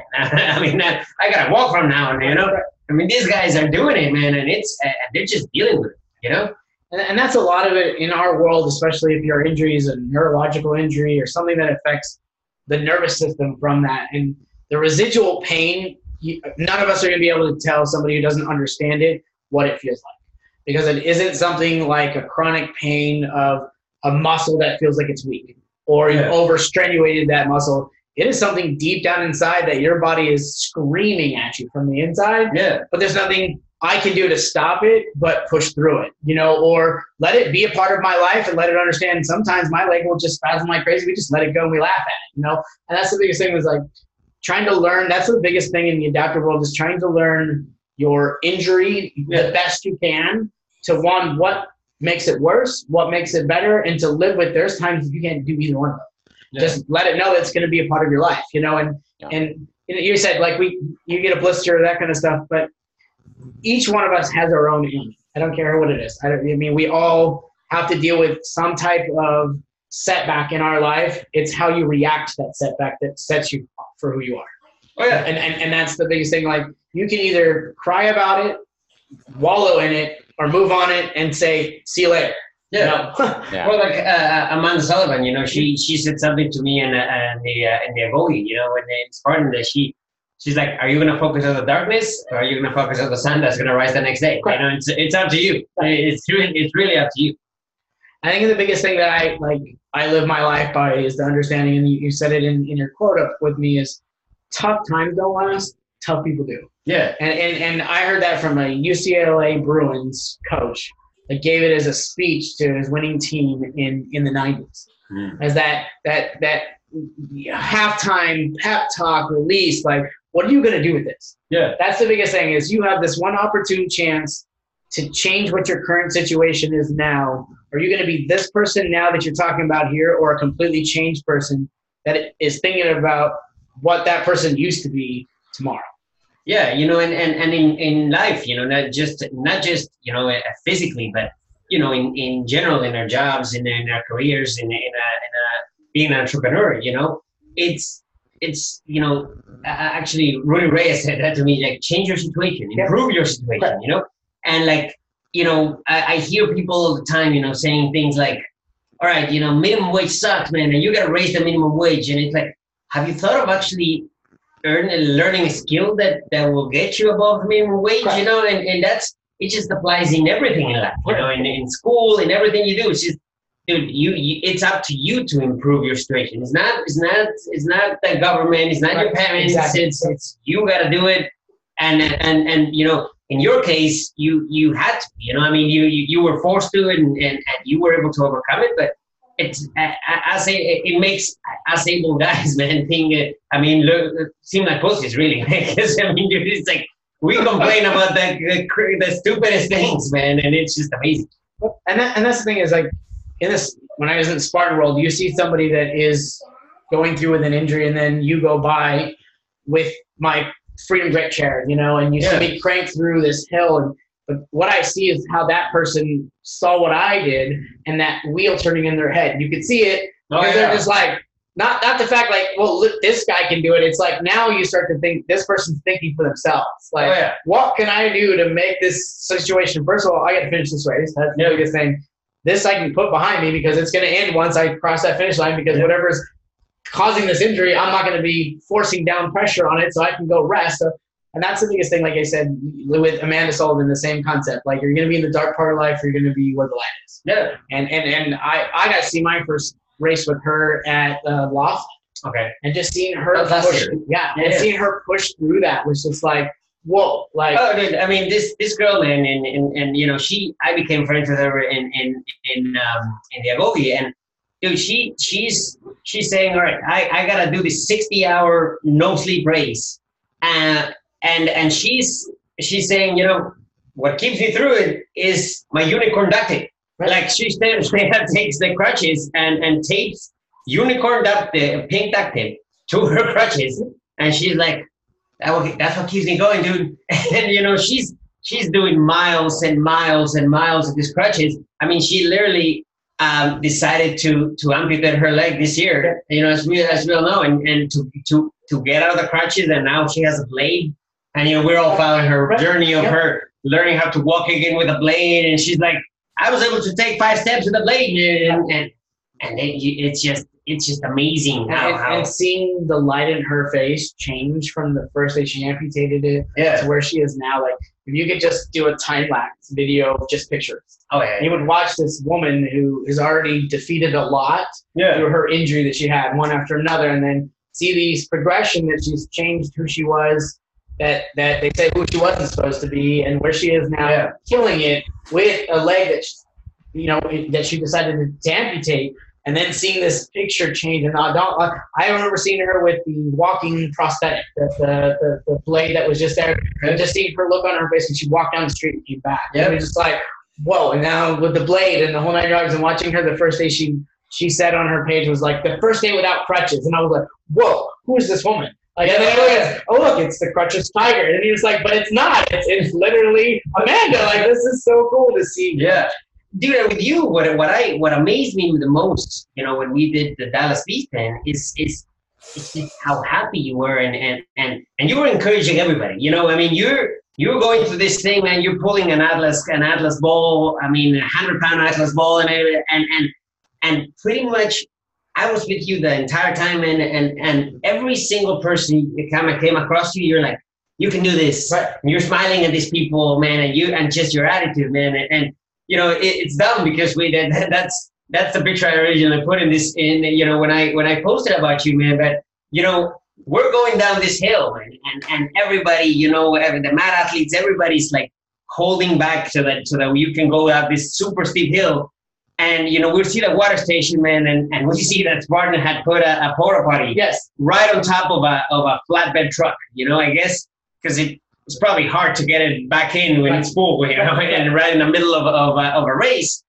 I mean I, I gotta walk from now and you know I mean these guys are doing it man and it's uh, they're just dealing with it you know And, and that's a lot of it in our world, especially if your injury is a neurological injury or something that affects the nervous system from that. And the residual pain, you, none of us are going to be able to tell somebody who doesn't understand it what it feels like because it isn't something like a chronic pain of a muscle that feels like it's weak or you Yeah. overstrenuated that muscle. It is something deep down inside that your body is screaming at you from the inside Yeah. but there's nothing I can do to stop it but push through it, you know, or let it be a part of my life and let it understand. Sometimes my leg will just spasm like crazy. We just let it go and we laugh at it, you know. And that's the biggest thing was like trying to learn. That's the biggest thing in the adaptive world is trying to learn your injury Yeah. the best you can to one what makes it worse, what makes it better, and to live with. There's times you can't do either one of them. Yeah. Just let it know that it's going to be a part of your life, you know. And Yeah. and you, know, you said like we you get a blister that kind of stuff, but each one of us has our own aim. I don't care what it is. I, don't, I mean, we all have to deal with some type of setback in our life. It's how you react to that setback that sets you for who you are. Oh yeah. And, and, and that's the biggest thing. Like, you can either cry about it, wallow in it, or move on it and say, see you later. Yeah. No. Yeah. Well, like uh, Amanda Sullivan, you know, she she said something to me in, uh, in the uh, in the Agoge, you know, in the Spartan that she she's like, "Are you gonna focus on the darkness, or are you gonna focus on the sun that's gonna rise the next day?" Right. You know, it's it's up to you. It's really it's really up to you. I think the biggest thing that I like I live my life by is the understanding, and you, you said it in, in your quote up with me is tough times don't last, tough people do. Yeah. And, and and I heard that from a UCLA Bruins coach that gave it as a speech to his winning team in in the 90s. Hmm. As that that that halftime pep talk release, like, what are you gonna do with this? Yeah. That's the biggest thing is you have this one opportune chance to change what your current situation is now. Are you going to be this person now that you're talking about here, or a completely changed person that is thinking about what that person used to be tomorrow? Yeah, you know, and, and, and in, in life, you know, not just not just you know uh, physically, but you know, in, in general, in our jobs, in, in our careers, in in, a, in a, being an entrepreneur, you know, it's it's you know, actually, Rudy Reyes said that to me, like, change your situation, improve your situation, you know, and like, you know, I, I hear people all the time, you know, saying things like, all right, you know, minimum wage sucks, man, and you got to raise the minimum wage, and it's like, have you thought of actually earn a learning skill that that will get you above minimum wage Right. you know and, and that's it just applies in everything in life you know in, in school in everything you do it's just dude you, you it's up to you to improve your situation it's not it's not it's not the government it's not your parents Exactly. it's it's you got to do it and and and you know in your case you you had to you know i mean you you, you were forced to and, and and you were able to overcome it but it's I, I I it, it makes us able guys, man, think. I mean, look, seem like pussies, really. Because I mean, dude, it's like we complain about the, the the stupidest things, man, and it's just amazing. And that, and that's the thing is like in this when I was in Spartan World, you see somebody that is going through with an injury, and then you go by with my freedom grit chair, you know, and you Yeah. see me crank through this hill. And but what I see is how that person saw what I did, and that wheel turning in their head. You could see it Oh, because they're just like not not the fact like well look, this guy can do it. It's like now you start to think this person's thinking for themselves. Like oh yeah, what can I do to make this situation? First of all, I got to finish this race. That's the biggest thing. This I can put behind me because it's going to end once I cross that finish line. Because Yeah. whatever's causing this injury, I'm not going to be forcing down pressure on it, so I can go rest. So, and that's the biggest thing. Like I said with Amanda Sullivan, the same concept. Like you're going to be in the dark part of life, or you're going to be where the light is. yeah. And and and I I got to see my first race with her at uh, Loft Okay, and just seeing her Oh, push, year. yeah, and Yeah. seeing her push through that was just like whoa, like Oh, dude, I mean, this this girl, and and, and, and you know, she, I became friends with her in in in um, in the Agoge, and dude, she she's she's saying, all right, I, I gotta do this sixty hour no sleep race, uh, and and she's she's saying, you know, what keeps me through it is my unicorn duct tape. Right. Like she stands, she takes the crutches and and tapes unicorn duct tape, pink duct tape to her crutches, and she's like, that's what keeps me going, dude. And you know, she's she's doing miles and miles and miles of these crutches. I mean, she literally um, decided to to amputate her leg this year. You know, as we as we all know, and, and to to to get out of the crutches, and now she has a blade. And you know, we're all following her Right. journey of Yep. her learning how to walk again with a blade, and she's like, I was able to take five steps with a blade, and and, and it, it's just it's just amazing how, and, how and seeing the light in her face change from the first day she amputated it yeah. to where she is now. Like, if you could just do a time lapse video of just pictures, Oh yeah. you would watch this woman who has already defeated a lot Yeah. through her injury that she had, one after another, and then see these progression that she's changed who she was, that that they say who she wasn't supposed to be, and where she is now, Yeah. killing it with a leg that she, you know that she decided to, to amputate, and then seeing this picture change. And I don't, I remember seeing her with the walking prosthetic, the the, the, the blade that was just there, and just seeing her look on her face, and she walked down the street and came back. Yep. It was just like whoa and now with the blade and the whole nine yards and watching her the first day she she said on her page was like the first day without crutches and i was like whoa who is this woman like and then I realized, oh look it's the crutches tiger. And he was like but it's not. It's, it's literally amanda. Like this is so cool to see. Yeah. Dude, with you, what what I what amazed me the most, you know, when we did the Dallas Beast Pen is is is just how happy you were and, and and and you were encouraging everybody. You know, I mean you're you're going through this thing, man, you're pulling an Atlas an Atlas ball, I mean a hundred pound Atlas ball and and and and pretty much I was with you the entire time and and and every single person that kind of came across you, you're like, you can do this. Right. And you're smiling at these people, man, and you and just your attitude, man, and, and you know it, it's dumb because we did that's that's the picture I originally put in this in you know when I when I posted about you, man. But you know we're going down this hill, man, and and everybody, you know, the mad athletes, everybody's like holding back so that so that you can go up this super steep hill. And you know we see the water station, man, and, and we see that Spartan had put a, a porta potty yes right on top of a of a flatbed truck. You know, I guess because it, it's probably hard to get it back in when it's full, you know, and right in the middle of of a, of a race.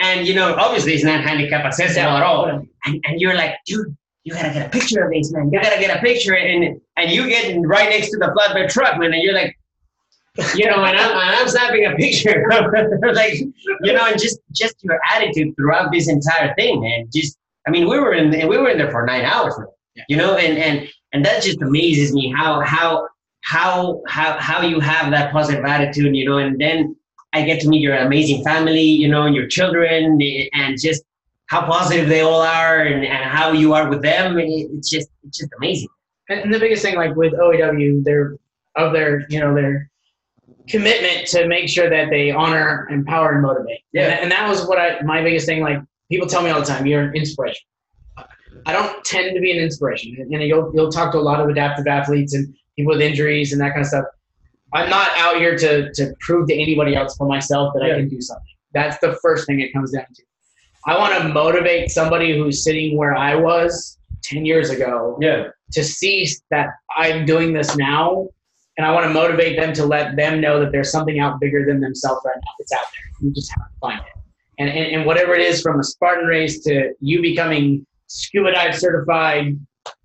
And you know, obviously, it's not handicap accessible at all. And, and you're like, dude, you gotta get a picture of this, man. You gotta get a picture, and and you get right next to the flatbed truck, man, and you're like. You know, and I'm, and I'm snapping a picture, of like you know, and just just your attitude throughout this entire thing, man. Just, I mean, we were in we were in there for nine hours, man. Yeah. You know, and and and that just amazes me how how how how how you have that positive attitude, you know, and then I get to meet your amazing family, you know, and your children, and just how positive they all are, and, and how you are with them. It- It's just it's just amazing. and, and the biggest thing like with OAW, they're of their you know their commitment to make sure that they honor, empower, and motivate. Yeah. And, and that was what I my biggest thing. Like people tell me all the time, you're an inspiration. I don't tend to be an inspiration, and you'll you'll talk to a lot of adaptive athletes and people with injuries and that kind of stuff. I'm not out here to to prove to anybody else for myself that Yeah. I can do something. That's the first thing it comes down to. I want to motivate somebody who's sitting where I was 10 years ago Yeah, to see that I'm doing this now, and I want to motivate them to let them know that there's something out bigger than themselves right now. It's out there. You just have to find it. And, and, and whatever it is, from a Spartan race to you becoming scuba dive certified,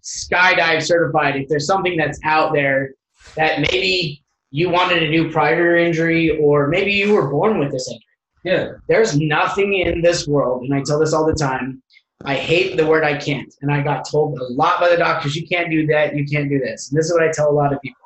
skydive certified, if there's something that's out there that maybe you wanted to do prior to your injury, or maybe you were born with this injury yeah, there's nothing in this world, and I tell this all the time. I hate the word I can't. And I got told a lot by the doctors, you can't do that, you can't do this. And this is what I tell a lot of people.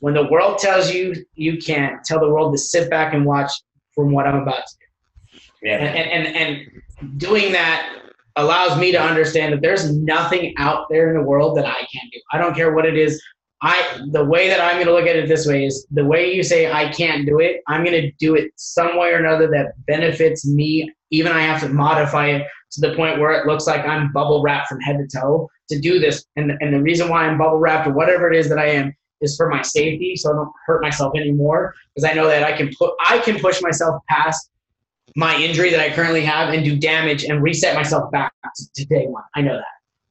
When the world tells you you can't, tell the world to sit back and watch from what I'm about to do. yeah, And, and, and doing that allows me to understand that there's nothing out there in the world that I can't do. I don't care what it is. I the way that I'm going to look at it this way is the way you say I can't do it. I'm going to do it some way or another that benefits me. Even I have to modify it to the point where it looks like I'm bubble wrapped from head to toe to do this. And and the reason why I'm bubble wrapped or whatever it is that I am is for my safety, so I don't hurt myself anymore. Because I know that I can put I can push myself past my injury that I currently have and do damage and reset myself back to, day one. I know that.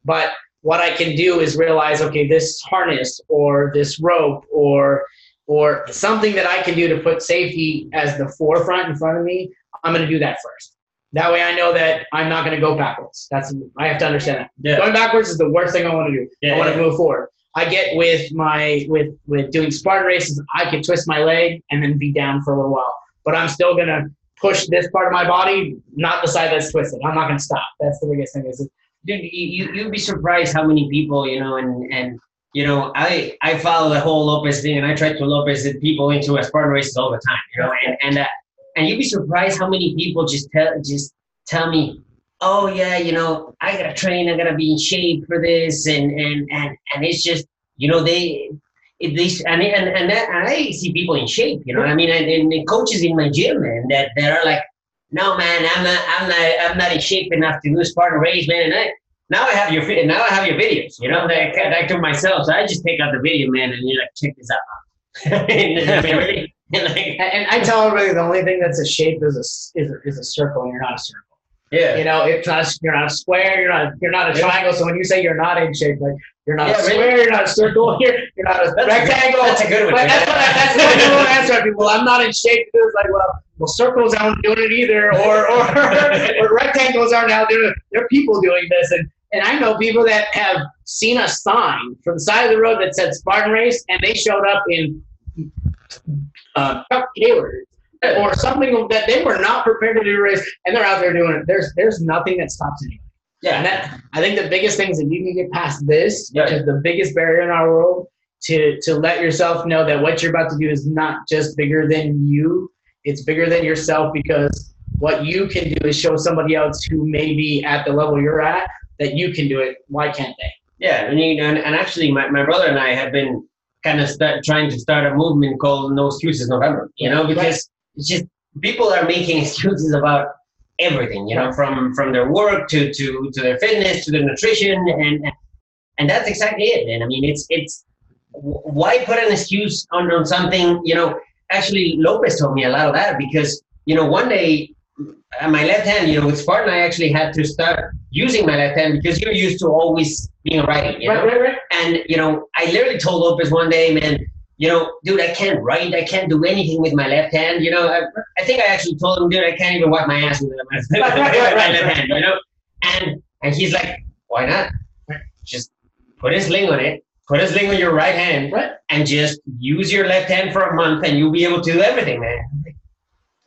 But what I can do is realize, okay, this harness or this rope or or something that I can do to put safety as the forefront in front of me, I'm going to do that first. That way, I know that I'm not going to go backwards. That's I have to understand that. yeah, Going backwards is the worst thing I want to do. Yeah, I want to yeah. move forward. I get with my with with doing Spartan races. I can twist my leg and then be down for a little while, but I'm still gonna push this part of my body, not the side that's twisted. I'm not gonna stop. That's the biggest thing. Is dude, you, you you'd be surprised how many people you know, and and you know, I I follow the whole Lopez thing, and I try to Lopez people into a Spartan races all the time, you know, and and uh, and you'd be surprised how many people just tell just tell me, oh yeah, you know, I gotta train, I gotta be in shape for this, and and and and it's just, you know, they. It, these and and and, that, and I see people in shape, you know. I mean, and, and coaches in my gym, man, that that are like, no, man, I'm not, I'm not, I'm not in shape enough to do Spartan race, man. And I, now I have your now I have your videos, you know. Like, like to myself, so I just take out the video, man, and you're like, check this out. and, and I tell everybody the only thing that's a shape is a is a, is a circle, and you're not a circle. Yeah. You know, it's not. A, you're not a square. You're not. You're not a triangle. So when you say you're not in shape, like you're not yeah, a square. You're not a circle. You're, you're not a that's rectangle. A that's a good one. But that's what. I, that's what I will answer people. Well, I'm not in shape. It's like, well, well, circles aren't doing it either, or or, or rectangles aren't out there. There are people doing this, and and I know people that have seen a sign from the side of the road that said Spartan Race, and they showed up in uh, Chuck Taylor or something that they were not prepared to do race, and they're out there doing it. There's there's nothing that stops anyone. Yeah, and that, I think the biggest thing is if you can get past this, yeah. which is the biggest barrier in our world, to to let yourself know that what you're about to do is not just bigger than you, it's bigger than yourself because what you can do is show somebody else who may be at the level you're at that you can do it. Why can't they? Yeah, and you know, and, and actually, my, my brother and I have been kind of start, trying to start a movement called No Excuses November. You know, because right. it's just people are making excuses about everything. You know, from from their work to to to their fitness to their nutrition, and and that's exactly it. And I mean, it's it's why put an excuse on on something? You know, actually, Lopez told me a lot of that because you know one day uh, my left hand, you know, with Spartan, I actually had to start using my left hand because you're used to always being a righty, you know? Right, right, right. And, you know, I literally told Lopez one day, man, you know, dude, I can't write. I can't do anything with my left hand. You know, I, I think I actually told him, dude, I can't even wipe my ass with my, with my left hand, you know? And, and he's like, why not? Just put a sling on it, put a sling on your right hand, right. and just use your left hand for a month and you'll be able to do everything, man.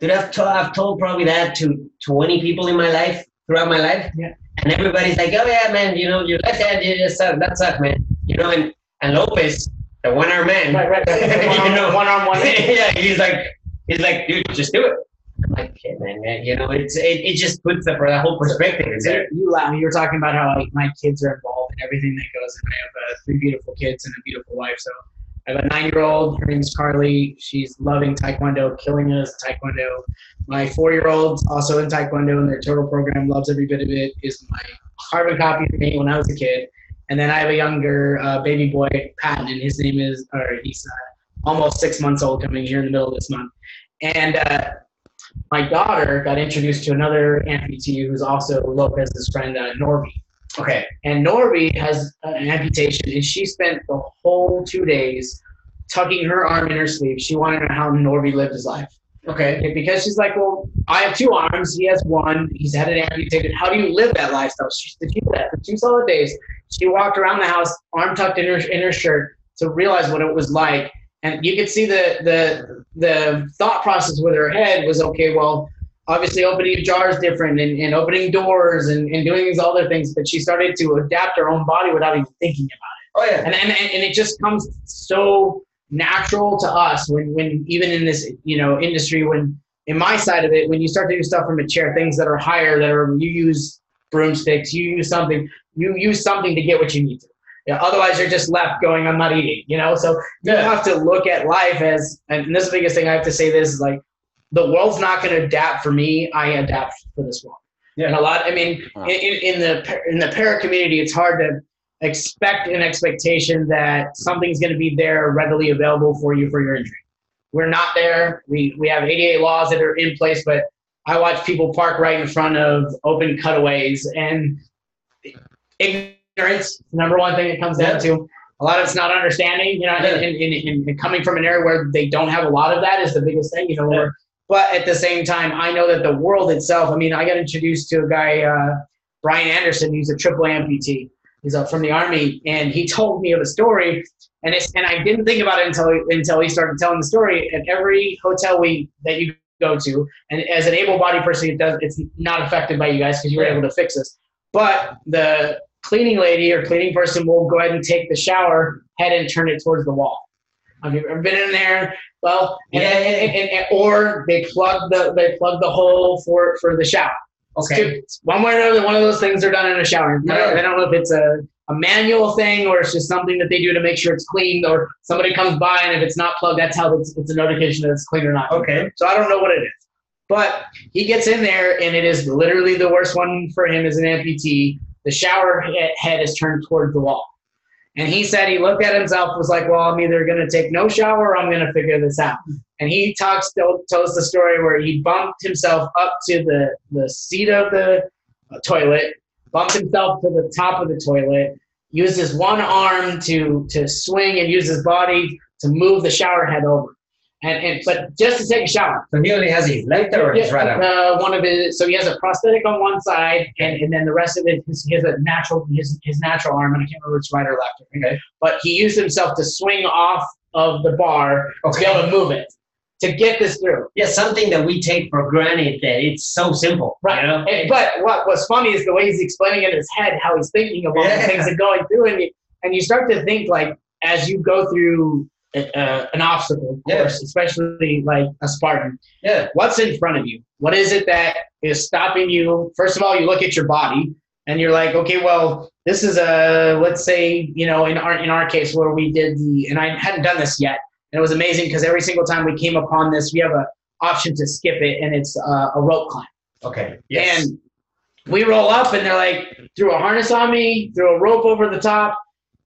Dude, I've, to, I've told probably that to 20 people in my life, throughout my life. Yeah. And everybody's like, oh, yeah, man, you know, your left hand, you just suck. That sucks, man. You know, and, and Lopez, the one arm man. Right, right. One, you know, one arm, one yeah, he's like, he's like, dude, just do it. I'm like, okay, man, man, you know, it's it, it just puts the, the whole perspective in there. You laugh. You were talking about how like my kids are involved in everything that goes, and I have uh, three beautiful kids and a beautiful wife. So I have a nine-year-old. Her name's Carly. She's loving Taekwondo, killing us Taekwondo. My four-year-old, also in Taekwondo in their total program, loves every bit of it. Is my carbon copy of me when I was a kid. And then I have a younger uh, baby boy, Patton, and his name is, or he's uh, almost six months old, coming here in the middle of this month. And uh, my daughter got introduced to another amputee who's also Lopez's friend, uh, Norby. Okay. And Norby has an amputation, and she spent the whole two days tucking her arm in her sleeve. She wanted to know how Norby lived his life. Okay. Because she's like, well, I have two arms. He has one. He's had it amputated. How do you live that lifestyle? She did that for two solid days. She walked around the house, arm tucked in her in her shirt, to realize what it was like. And you could see the the the thought process with her head was okay. Well, obviously opening jars different and, and opening doors and, and doing these other things, but she started to adapt her own body without even thinking about it. Oh yeah. And and, and it just comes so natural to us when when even in this you know industry when in my side of it when you start to do stuff from a chair things that are higher that are you use broomsticks you use something you use something to get what you need to yeah, otherwise you're just left going i'm not eating you know so you yeah. have to look at life as and this is the biggest thing i have to say this is like the world's not going to adapt for me. I adapt for this world. Yeah. And a lot. I mean, wow. in, in, the in the para community, it's hard to expect an expectation that something's going to be there readily available for you for your injury. We're not there. We we have ADA laws that are in place, but I watch people park right in front of open cutaways and ignorance. Number one thing it comes down to. A lot of it's not understanding, you know, and, and, and, coming from an area where they don't have a lot of that is the biggest thing. You know, but at the same time, I know that the world itself. I mean, I got introduced to a guy, uh, Brian Anderson. He's a triple amputee. He's up from the army, and he told me of a story, and it's and I didn't think about it until until he started telling the story. At every hotel we that you go to, and as an able-bodied person, it does it's not affected by you guys because you were able to fix this. But the cleaning lady or cleaning person will go ahead and take the shower head and turn it towards the wall. Have you ever been in there Well, and, Yeah, and, and- or they plug the they plug the hole for for the shower. Okay. One way or another, one of those things are done in a shower. I don't, I don't know if it's a, a manual thing or it's just something that they do to make sure it's clean, or somebody comes by and if it's not plugged, that's how it's, it's a notification that it's clean or not. Okay. So I don't know what it is. But he gets in there, and it is literally the worst one for him as an amputee. The shower head is turned toward the wall. And he said he looked at himself, was like, well, I'm either going to take no shower or I'm going to figure this out. And he talks, tells the story where he bumped himself up to the, the seat of the uh, toilet, bumped himself to the top of the toilet, used his one arm to, to swing and use his body to move the shower head over. And, and but just to take a shower. So he only has his left or his right arm? Uh, one of his, so he has a prosthetic on one side, and, and then the rest of it, his, he has a natural, his, his natural arm, and I can't remember if it's right or left. Okay. But he used himself to swing off of the bar to be able to move it to get this through. Yeah, something that we take for granted that it's so simple. Right. You know? And- but what was funny is the way he's explaining in his head how he's thinking of all Yeah. the things that going through, and you, and you start to think like as you go through uh, an obstacle, of Yeah. course, especially like a Spartan. Yeah. what's in front of you? What is it that is stopping you? First of all, you look at your body and you're like, okay, well, this is a let's say, you know, in our in our case where we did the and I hadn't done this yet, and it was amazing because every single time we came upon this, we have a option to skip it, and it's uh, a rope climb. Okay. Yes. And we roll up, and they're like, threw a harness on me, threw a rope over the top,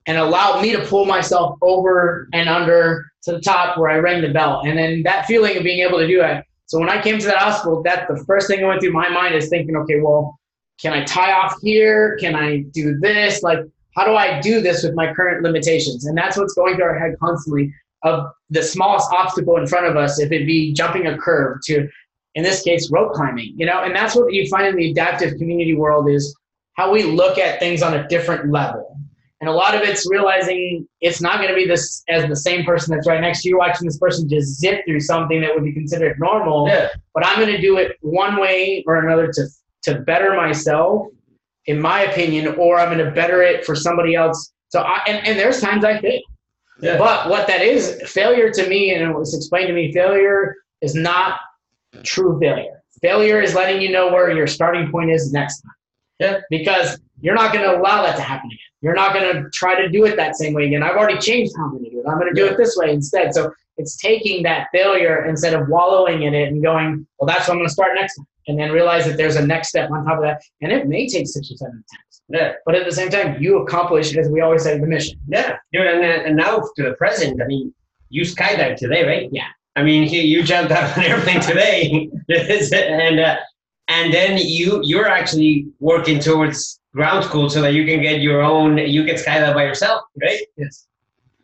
and allowed me to pull myself over and under to the top where I rang the bell. And then that feeling of being able to do it. So when I came to that hospital, that the first thing that went through my mind is thinking, okay, well, can I tie off here? Can I do this? Like, how do I do this with my current limitations? And that's what's going through our head constantly of the smallest obstacle in front of us, if it be jumping a curb to, in this case, rope climbing, you know, and that's what you find in the adaptive community world is how we look at things on a different level. And a lot of it's realizing it's not going to be this as the same person that's right next to you watching this person just zip through something that would be considered normal yeah. but I'm going to do it one way or another to to better myself, in my opinion, or I'm going to better it for somebody else. So I and, and there's times I fail, Yeah. but what that is failure to me, and it was explained to me, failure is not true failure. Failure is letting you know where your starting point is next time. Yeah. Because you're not going to allow that to happen again. You're not going to try to do it that same way again. I've already changed how I'm going to do it. I'm going to do Yeah. it this way instead. So it's taking that failure instead of wallowing in it and going, well, that's what I'm going to start next time. And then realize that there's a next step on top of that. And it may take six or seven attempts. Yeah. But at the same time, you accomplish, as we always say, the mission. Yeah. Dude, and, and now to the present, I mean, you skydive today, right? Yeah. I mean, you, you jumped out of an airplane today, and uh, and then you you're actually working towards ground school so that you can get your own. You can skydive by yourself, right? Yes.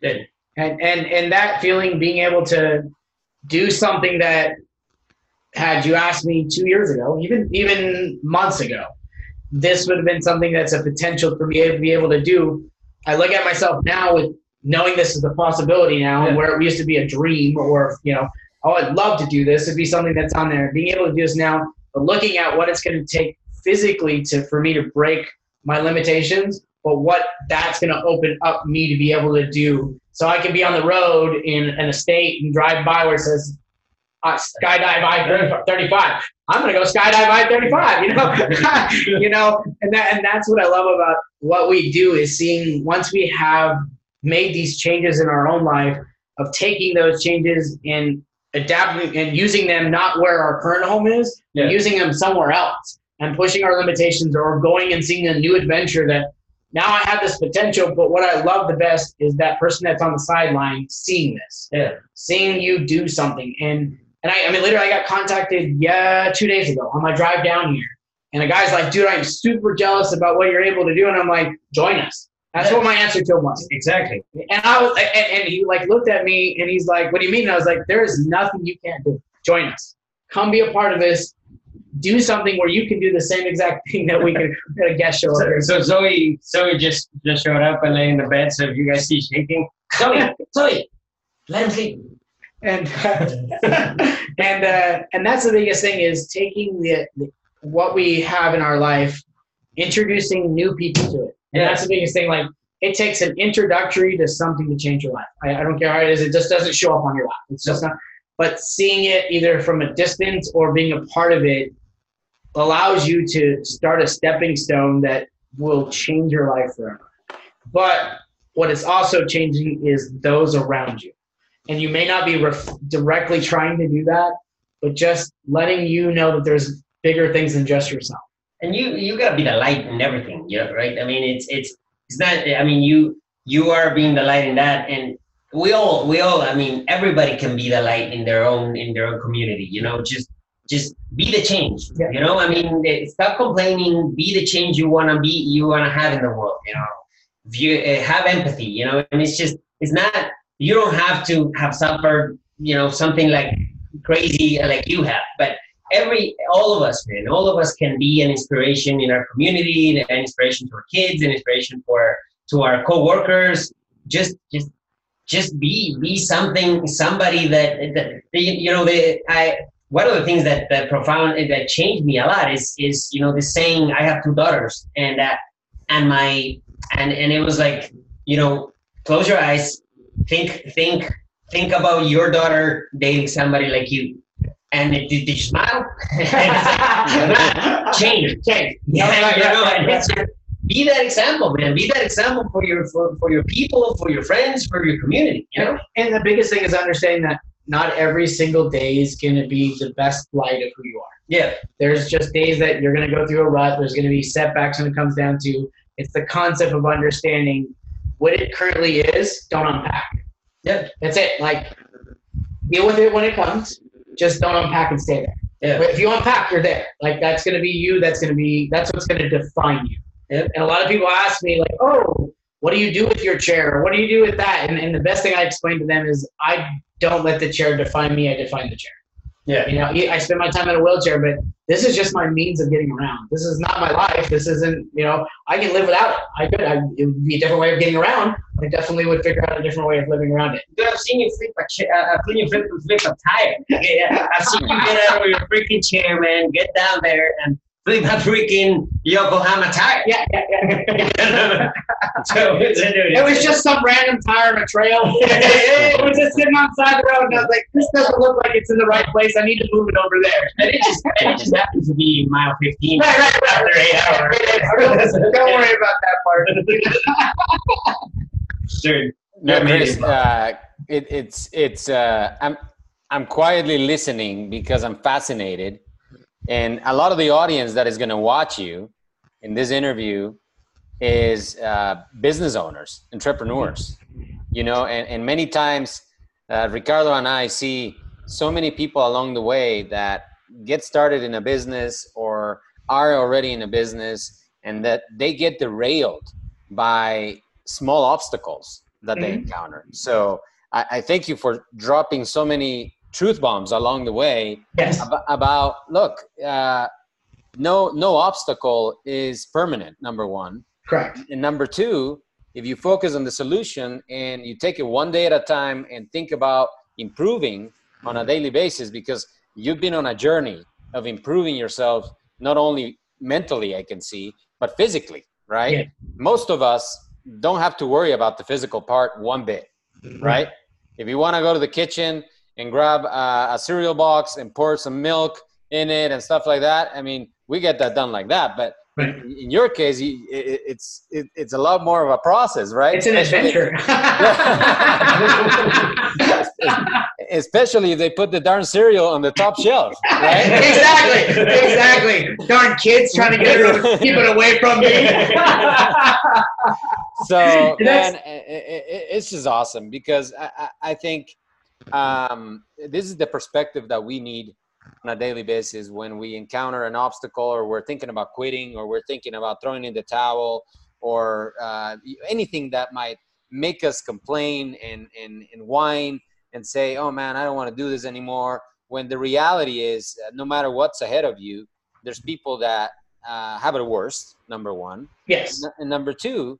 Good. And and and that feeling, being able to do something that had you asked me two years ago, even even months ago, this would have been something that's a potential for me to be able to do. I look at myself now with knowing this is a possibility now, Yeah. where it used to be a dream, or you know, oh, I'd love to do this. It'd be something that's on there. Being able to do this now, but looking at what it's going to take physically to for me to break my limitations, but what that's going to open up me to be able to do. So I can be on the road in an estate and drive by where it says uh, skydive I 35. I'm going to go skydive I 35, you know, you know, and that, and that's what I love about what we do is seeing once we have made these changes in our own life of taking those changes and adapting and using them not where our current home is, Yeah. using them somewhere else and pushing our limitations or going and seeing a new adventure that now I have this potential, but what I love the best is that person that's on the sideline seeing this, Yeah. seeing you do something. And and I, I mean, literally, I got contacted yeah two days ago on my drive down here, and a guy's like, "Dude, I'm super jealous about what you're able to do," and I'm like, "Join us." That's what my answer to him was. Exactly. And I was, and, and he like looked at me and he's like, "What do you mean?" And I was like, "There is nothing you can't do. Join us. Come be a part of this. Do something where you can do the same exact thing that we can get a guest show So, so Zoe, Zoe just just showed up and lay in the bed. So if you guys see shaking, Zoe, Zoe, let him sleep. and and uh, and that's the biggest thing is taking the, the what we have in our life, introducing new people to it, and that's the biggest thing. Like it takes an introductory to something to change your life. I, I don't care how it is; it just doesn't show up on your lap. It's just not. But seeing it either from a distance or being a part of it allows you to start a stepping stone that will change your life forever. But what is also changing is those around you. And you may not be ref- directly trying to do that, but just letting you know that there's bigger things than just yourself. And you you gotta be the light in everything, you know, right? I mean, it's it's it's not. I mean, you you are being the light in that, and we all we all. I mean, everybody can be the light in their own in their own community. You know, just just be the change. Yeah. You know, I mean, eh, stop complaining. Be the change you wanna be. You wanna have in the world. You know, view uh, have empathy. You know, and it's just it's not. You don't have to have suffered. You know, something like crazy like you have, but every all of us man. All of us can be an inspiration in our community an inspiration to our kids an inspiration for to our co-workers. Just just just be be something somebody that, that you know the i one of the things that that profound that changed me a lot is is you know the saying i have two daughters and that and my and and it was like you know close your eyes think think think about your daughter dating somebody like you and did, did you smile? change, change. Yeah, you know, it's just, be that example, man. Be that example for your for, for your people, for your friends, for your community. You know. And the biggest thing is understanding that not every single day is going to be the best light of who you are. Yeah. There's just days that you're going to go through a rut. There's going to be setbacks when it comes down to it's the concept of understanding what it currently is. Don't unpack. Yeah. That's it. Like deal with it when it comes. Just don't unpack and stay there. Yeah. But if you unpack, you're there. Like that's going to be you. That's going to be that's what's going to define you. Yep. And a lot of people ask me like, "Oh, what do you do with your chair? What do you do with that?" And, and the best thing I explain to them is, I don't let the chair define me. I define the chair. Yeah. You know, I spend my time in a wheelchair, but this is just my means of getting around. This is not my life. This isn't, you know, I can live without it. I could. I, it would be a different way of getting around. I definitely would figure out a different way of living around it. Dude, I've seen you flip a chair. Uh, I've seen you flip, flip a tire. Yeah, I've seen you get out of your freaking chair, man. Get down there and flip a freaking Yokohama tire. Yeah, yeah, yeah. so, it's, It was just some random tire on a trail. it was just sitting on the side of the road, and I was like, "This doesn't look like it's in the right place. I need to move it over there." and it just and it just happens to be mile fifteen Right, right, right. after eight hours. Don't worry about that part. Dude, No. Chris, uh, it, it's it's. Uh, I'm I'm quietly listening because I'm fascinated, and a lot of the audience that is going to watch you in this interview is uh, business owners, entrepreneurs. You know, and, and many times uh, Ricardo and I see so many people along the way that get started in a business or are already in a business, and that they get derailed by small obstacles that they Mhm. encounter. So I, I thank you for dropping so many truth bombs along the way Yes. ab- about look, uh, no no obstacle is permanent. Number one, Correct. and number two, if you focus on the solution and you take it one day at a time and think about improving on a daily basis, because you've been on a journey of improving yourself, not only mentally, I can see, but physically, right? Yeah. Most of us don't have to worry about the physical part one bit, right? If you want to go to the kitchen and grab uh, a cereal box and pour some milk in it and stuff like that, I mean, we get that done like that. But Right. in your case, you, it, it's it, it's a lot more of a process, right? It's an adventure. Especially if they put the darn cereal on the top shelf, right? exactly. Exactly. Darn kids trying to get her, keep it away from me. so man, it's just awesome because I, I, I think um, this is the perspective that we need on a daily basis when we encounter an obstacle or we're thinking about quitting or we're thinking about throwing in the towel or uh, anything that might make us complain and, and, and whine and say, oh man, I don't want to do this anymore. When the reality is, uh, no matter what's ahead of you, there's people that uh, have it worse, number one. yes. And number two,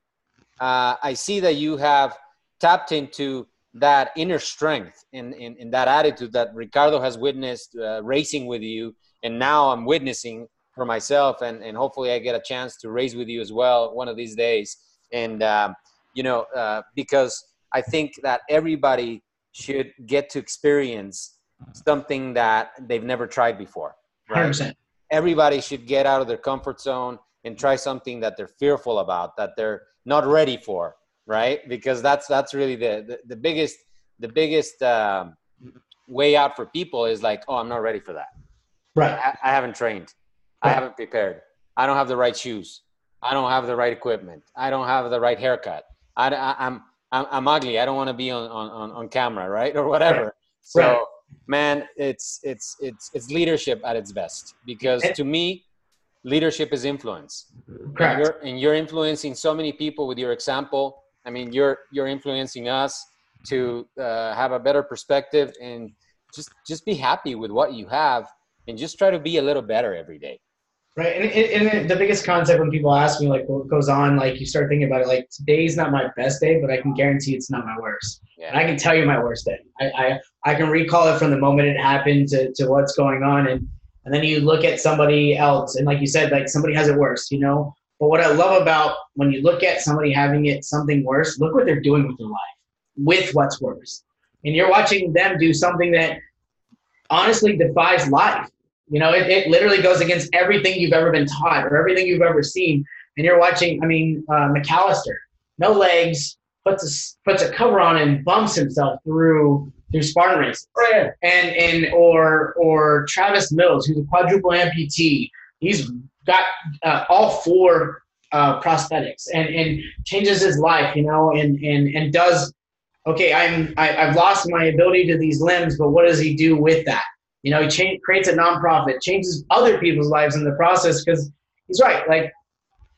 uh, I see that you have tapped into that inner strength and in, in, that attitude that Ricardo has witnessed uh, racing with you. And now I'm witnessing for myself, and, and hopefully I get a chance to race with you as well one of these days. And um, you know, uh, because I think that everybody should get to experience something that they've never tried before. Right? 100%. Everybody should get out of their comfort zone and try something that they're fearful about, that they're not ready for, right? Because that's that's really the the, the biggest the biggest um, way out for people is like, oh, I'm not ready for that. Right. I, I haven't trained. I haven't prepared. I don't have the right shoes. I don't have the right equipment. I don't have the right haircut. I, I, am I'm, I'm ugly. I don't want to be on, on, on camera, right? Or whatever. So, Right. man, it's, it's, it's, it's leadership at its best because And- to me, leadership is influence. And Correct. you're, and you're influencing so many people with your example. I mean, you're, you're influencing us to uh, have a better perspective and just, just be happy with what you have and just try to be a little better every day. Right. And, and, and the biggest concept when people ask me, like, what goes on, like, you start thinking about it, like, today's not my best day, but I can guarantee it's not my worst. And I can tell you my worst day. I, I, I can recall it from the moment it happened to, to what's going on. And, and then you look at somebody else, and like you said, like, somebody has it worse, you know? But what I love about when you look at somebody having it something worse, look what they're doing with their life, with what's worse. And you're watching them do something that honestly defies life. You know, it, it literally goes against everything you've ever been taught or everything you've ever seen. And you're watching, I mean, uh, McAllister, no legs, puts a, puts a cover on and bumps himself through through Spartan races. Right. And and or or Travis Mills, who's a quadruple amputee, he's got uh, all four uh, prosthetics and and changes his life, you know, and and and does okay. I'm I, I've lost my ability to these limbs, but what does he do with that? You know, he change, creates a nonprofit, changes other people's lives in the process because he's right. Like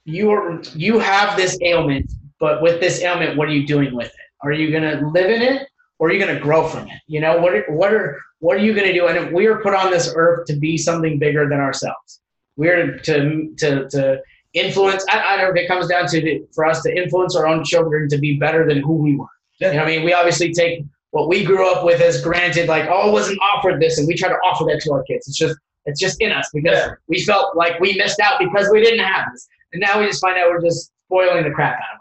you are, you have this ailment, but with this ailment, what are you doing with it? Are you gonna live in it, or are you gonna grow from it? You know, what are, what are what are you gonna do? And we are put on this earth to be something bigger than ourselves. We're to to to influence. I, I don't know if it comes down to the, for us to influence our own children to be better than who we were. You know, what I mean, we obviously take what we grew up with as granted, like, oh, I wasn't offered this, and we try to offer that to our kids. It's just, it's just in us because Yeah. we felt like we missed out because we didn't have this, and now we just find out we're just spoiling the crap out of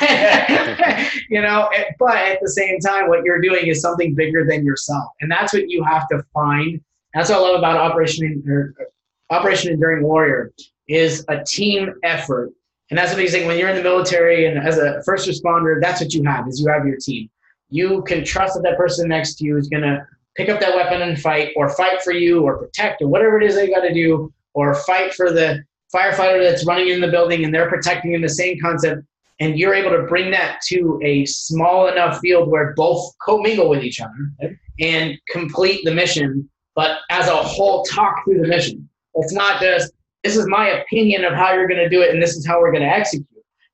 them. you know, but at the same time, what you're doing is something bigger than yourself, and that's what you have to find. That's what I love about Operation or uh, Operation Enduring Warrior is a team effort. And that's the biggest thing when you're in the military and as a first responder, that's what you have is you have your team you can trust that that person next to you is going to pick up that weapon and fight or fight for you or protect or whatever it is they got to do or fight for the firefighter that's running in the building and they're protecting in the same concept. And you're able to bring that to a small enough field where both commingle with each other and complete the mission but as a whole talk through the mission. It's not just this is my opinion of how you're going to do it and this is how we're going to execute.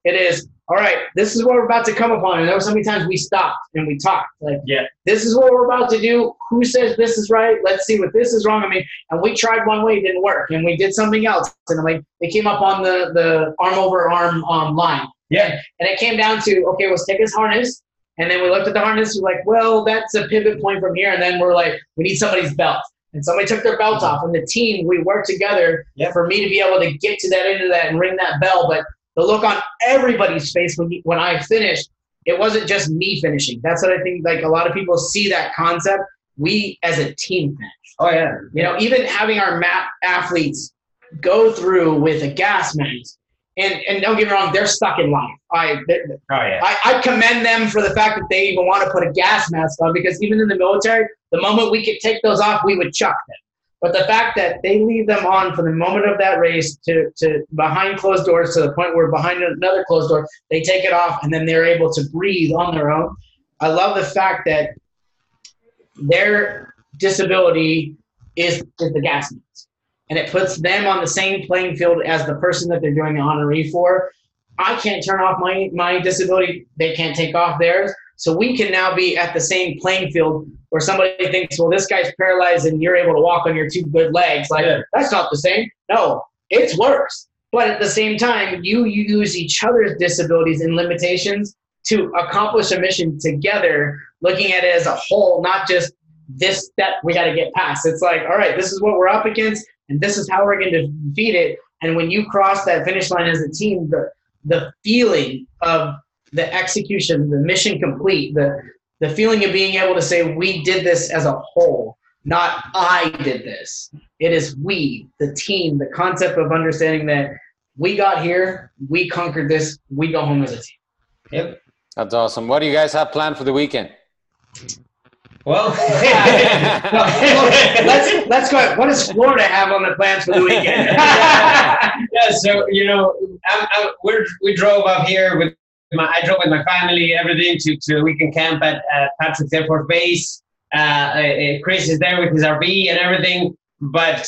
It is all right, this is what we're about to come upon. And there were so many times we stopped and we talked. Like, Yeah. this is what we're about to do. Who says this is right? Let's see what this is wrong. I mean, and we tried one way, it didn't work, and we did something else. And like, they came up on the the arm over arm um, line, Yeah. and it came down to okay, let's take his harness. And then we looked at the harness. We're like, well, that's a pivot point from here. And then we're like, we need somebody's belt. And somebody took their belt off. And the team, we worked together Yeah. for me to be able to get to that end of that and ring that bell. But the look on everybody's face when, when I finished, it wasn't just me finishing. That's what I think. Like a lot of people see that concept. We as a team finished. Oh yeah. You know, even having our mat athletes go through with a gas mask, and and don't get me wrong, they're stuck in life. I Oh yeah. I, I commend them for the fact that they even want to put a gas mask on because even in the military, the moment we could take those off, we would chuck them. But the fact that they leave them on from the moment of that race to, to behind closed doors to the point where behind another closed door, they take it off and then they're able to breathe on their own. I love the fact that their disability is, is the gas mask. And it puts them on the same playing field as the person that they're doing the honoree for. I can't turn off my, my disability. They can't take off theirs. So we can now be at the same playing field where somebody thinks, well, this guy's paralyzed and you're able to walk on your two good legs. Like, Yeah. that's not the same. No, it's worse. But at the same time, you use each other's disabilities and limitations to accomplish a mission together, looking at it as a whole, not just this step we got to get past. It's like, all right, this is what we're up against, and this is how we're going to defeat it. And when you cross that finish line as a team, the the feeling of the execution, the mission complete, the the feeling of being able to say we did this as a whole, not I did this. It is we, the team, the concept of understanding that we got here, we conquered this, we go home as a team. Yep. That's awesome. What do you guys have planned for the weekend? Well, let's let's go. What does Florida have on the plans for the weekend? yeah, so you know, I'm, I'm, we're, we drove up here with my, I drove with my family, everything to, to a weekend camp at, at Patrick's Air Force Base. Uh, uh, Chris is there with his RV and everything, but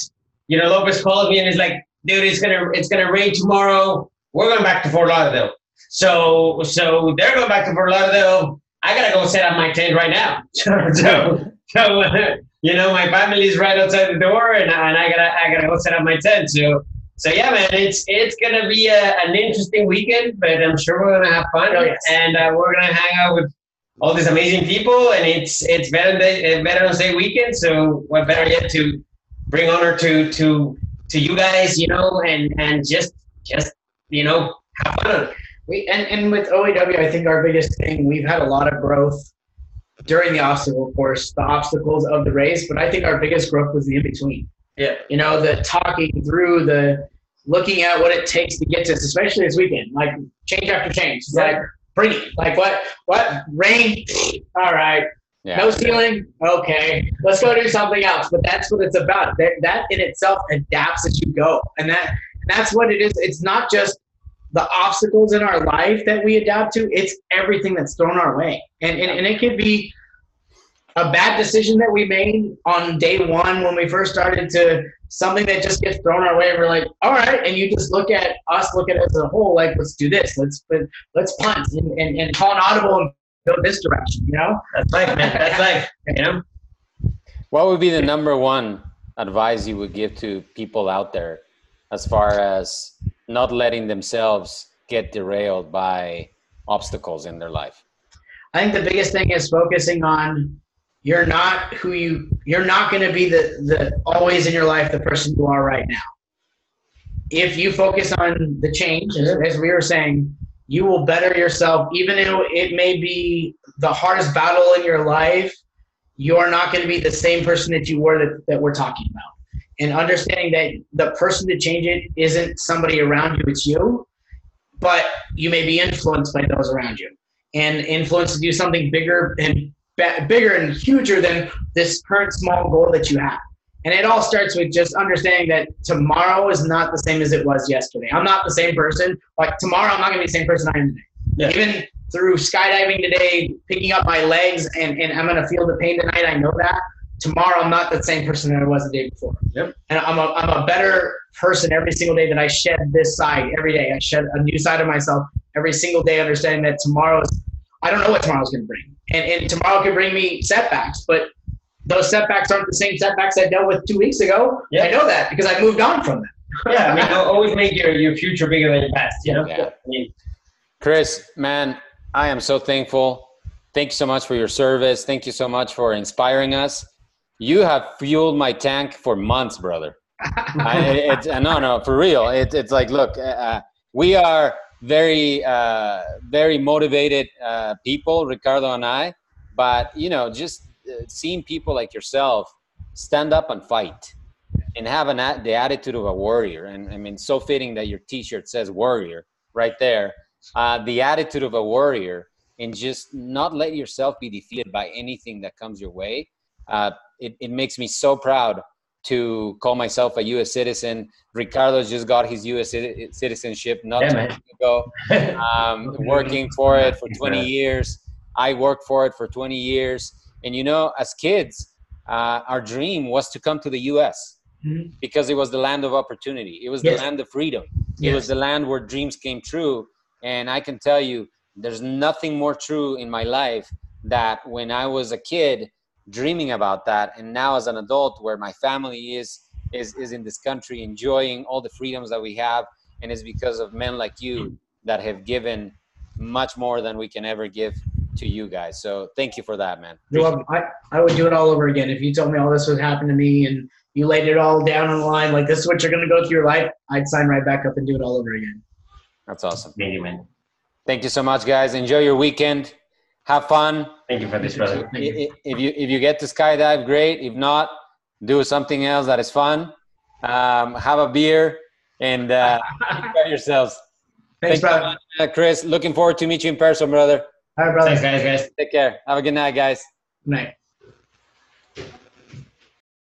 you know, Lopez called me and he's like, "Dude, it's gonna it's gonna rain tomorrow. We're going back to Fort Lauderdale." So so they're going back to Fort Lauderdale. I gotta go set up my tent right now. so, so you know, my family's right outside the door, and, and I gotta I gotta go set up my tent. So so yeah, man, it's it's gonna be a, an interesting weekend, but I'm sure we're gonna have fun, Oh, yes. and uh, we're gonna hang out with all these amazing people, and it's it's Veterans Day, Veterans Day weekend. So what better yet to bring honor to to to you guys, you know, and and just just you know have fun. We and, and with OEW, I think our biggest thing we've had a lot of growth during the obstacle course, the obstacles of the race, but I think our biggest growth was the in between. Yeah. You know, the talking through, the looking at what it takes to get to this, especially this weekend, like change after change. It's like bring it. Like what? What rain? All right. Yeah. No ceiling? Okay. Let's go do something else. But that's what it's about. That, that in itself adapts as you go. And that that's what it is. It's not just the obstacles in our life that we adapt to, it's everything that's thrown our way. And, and, and it could be a bad decision that we made on day one when we first started to something that just gets thrown our way and we're like, all right, and you just look at us, look at it as a whole, like let's do this, let's let's punt and, and, and call an audible and go this direction, you know? That's life, man. That's life. You know. What would be the number one advice you would give to people out there as far as not letting themselves get derailed by obstacles in their life? I think the biggest thing is focusing on you're not who you you're not going to be the the always in your life the person you are right now. If you focus on the change, as, as we were saying, you will better yourself. Even though it may be the hardest battle in your life, you are not going to be the same person that you were that, that we're talking about. And understanding that the person to change it isn't somebody around you, it's you, but you may be influenced by those around you and influence to do something bigger and bigger and huger than this current small goal that you have. And it all starts with just understanding that tomorrow is not the same as it was yesterday. I'm not the same person. Like tomorrow, I'm not going to be the same person I am today. Yeah. Even through skydiving today, picking up my legs, and, and I'm going to feel the pain tonight. I know that. Tomorrow, I'm not the same person that I was the day before. Yep. And I'm a, I'm a better person every single day that I shed this side every day. I shed a new side of myself every single day, understanding that tomorrow is, I don't know what tomorrow's going to bring. And, and tomorrow can bring me setbacks, but those setbacks aren't the same setbacks I dealt with two weeks ago. Yeah. I know that because I moved on from them. Yeah, I mean, al- always make your, your future bigger than your past. You know. Yeah. I mean, Chris, man, I am so thankful. Thank you so much for your service. Thank you so much for inspiring us. You have fueled my tank for months, brother. I, it's, uh, no, no, for real. It, it's like, look, uh, we are very, uh, very motivated uh, people, Ricardo and I. But you know, just uh, seeing people like yourself stand up and fight, and have an the attitude of a warrior. And I mean, so fitting that your T-shirt says "warrior" right there. Uh, the attitude of a warrior, and just not let yourself be defeated by anything that comes your way. Uh, it, it makes me so proud to call myself a U.S. citizen. Ricardo just got his U.S. citizenship not Yeah, too long ago, um, working for it for 20 years. I worked for it for 20 years. And you know, as kids, uh, our dream was to come to the U.S. Mhm. because it was the land of opportunity. It was Yes. the land of freedom. It was the land where dreams came true. And I can tell you, there's nothing more true in my life that when I was a kid dreaming about that, and now as an adult, where my family is is is in this country enjoying all the freedoms that we have, and it's because of men like you hmm. that have given much more than we can ever give to you guys. So thank you for that, man. Well, I, I would do it all over again. If you told me all this would happen to me and you laid it all down on the line, like this is what you're going to go through your life, I'd sign right back up and do it all over again. That's awesome. Thank you, man. Thank you so much, guys. Enjoy your weekend. Have fun. Thank you for this, brother. I- i- If you if you get to skydive, great. If not, do something else that is fun. Um, have a beer and uh, yourselves. Thanks, Thank brother. much, uh, Chris. Looking forward to meet you in person, brother. All right, brother. Thanks, guys, guys. Take care. Have a good night, guys. Good night.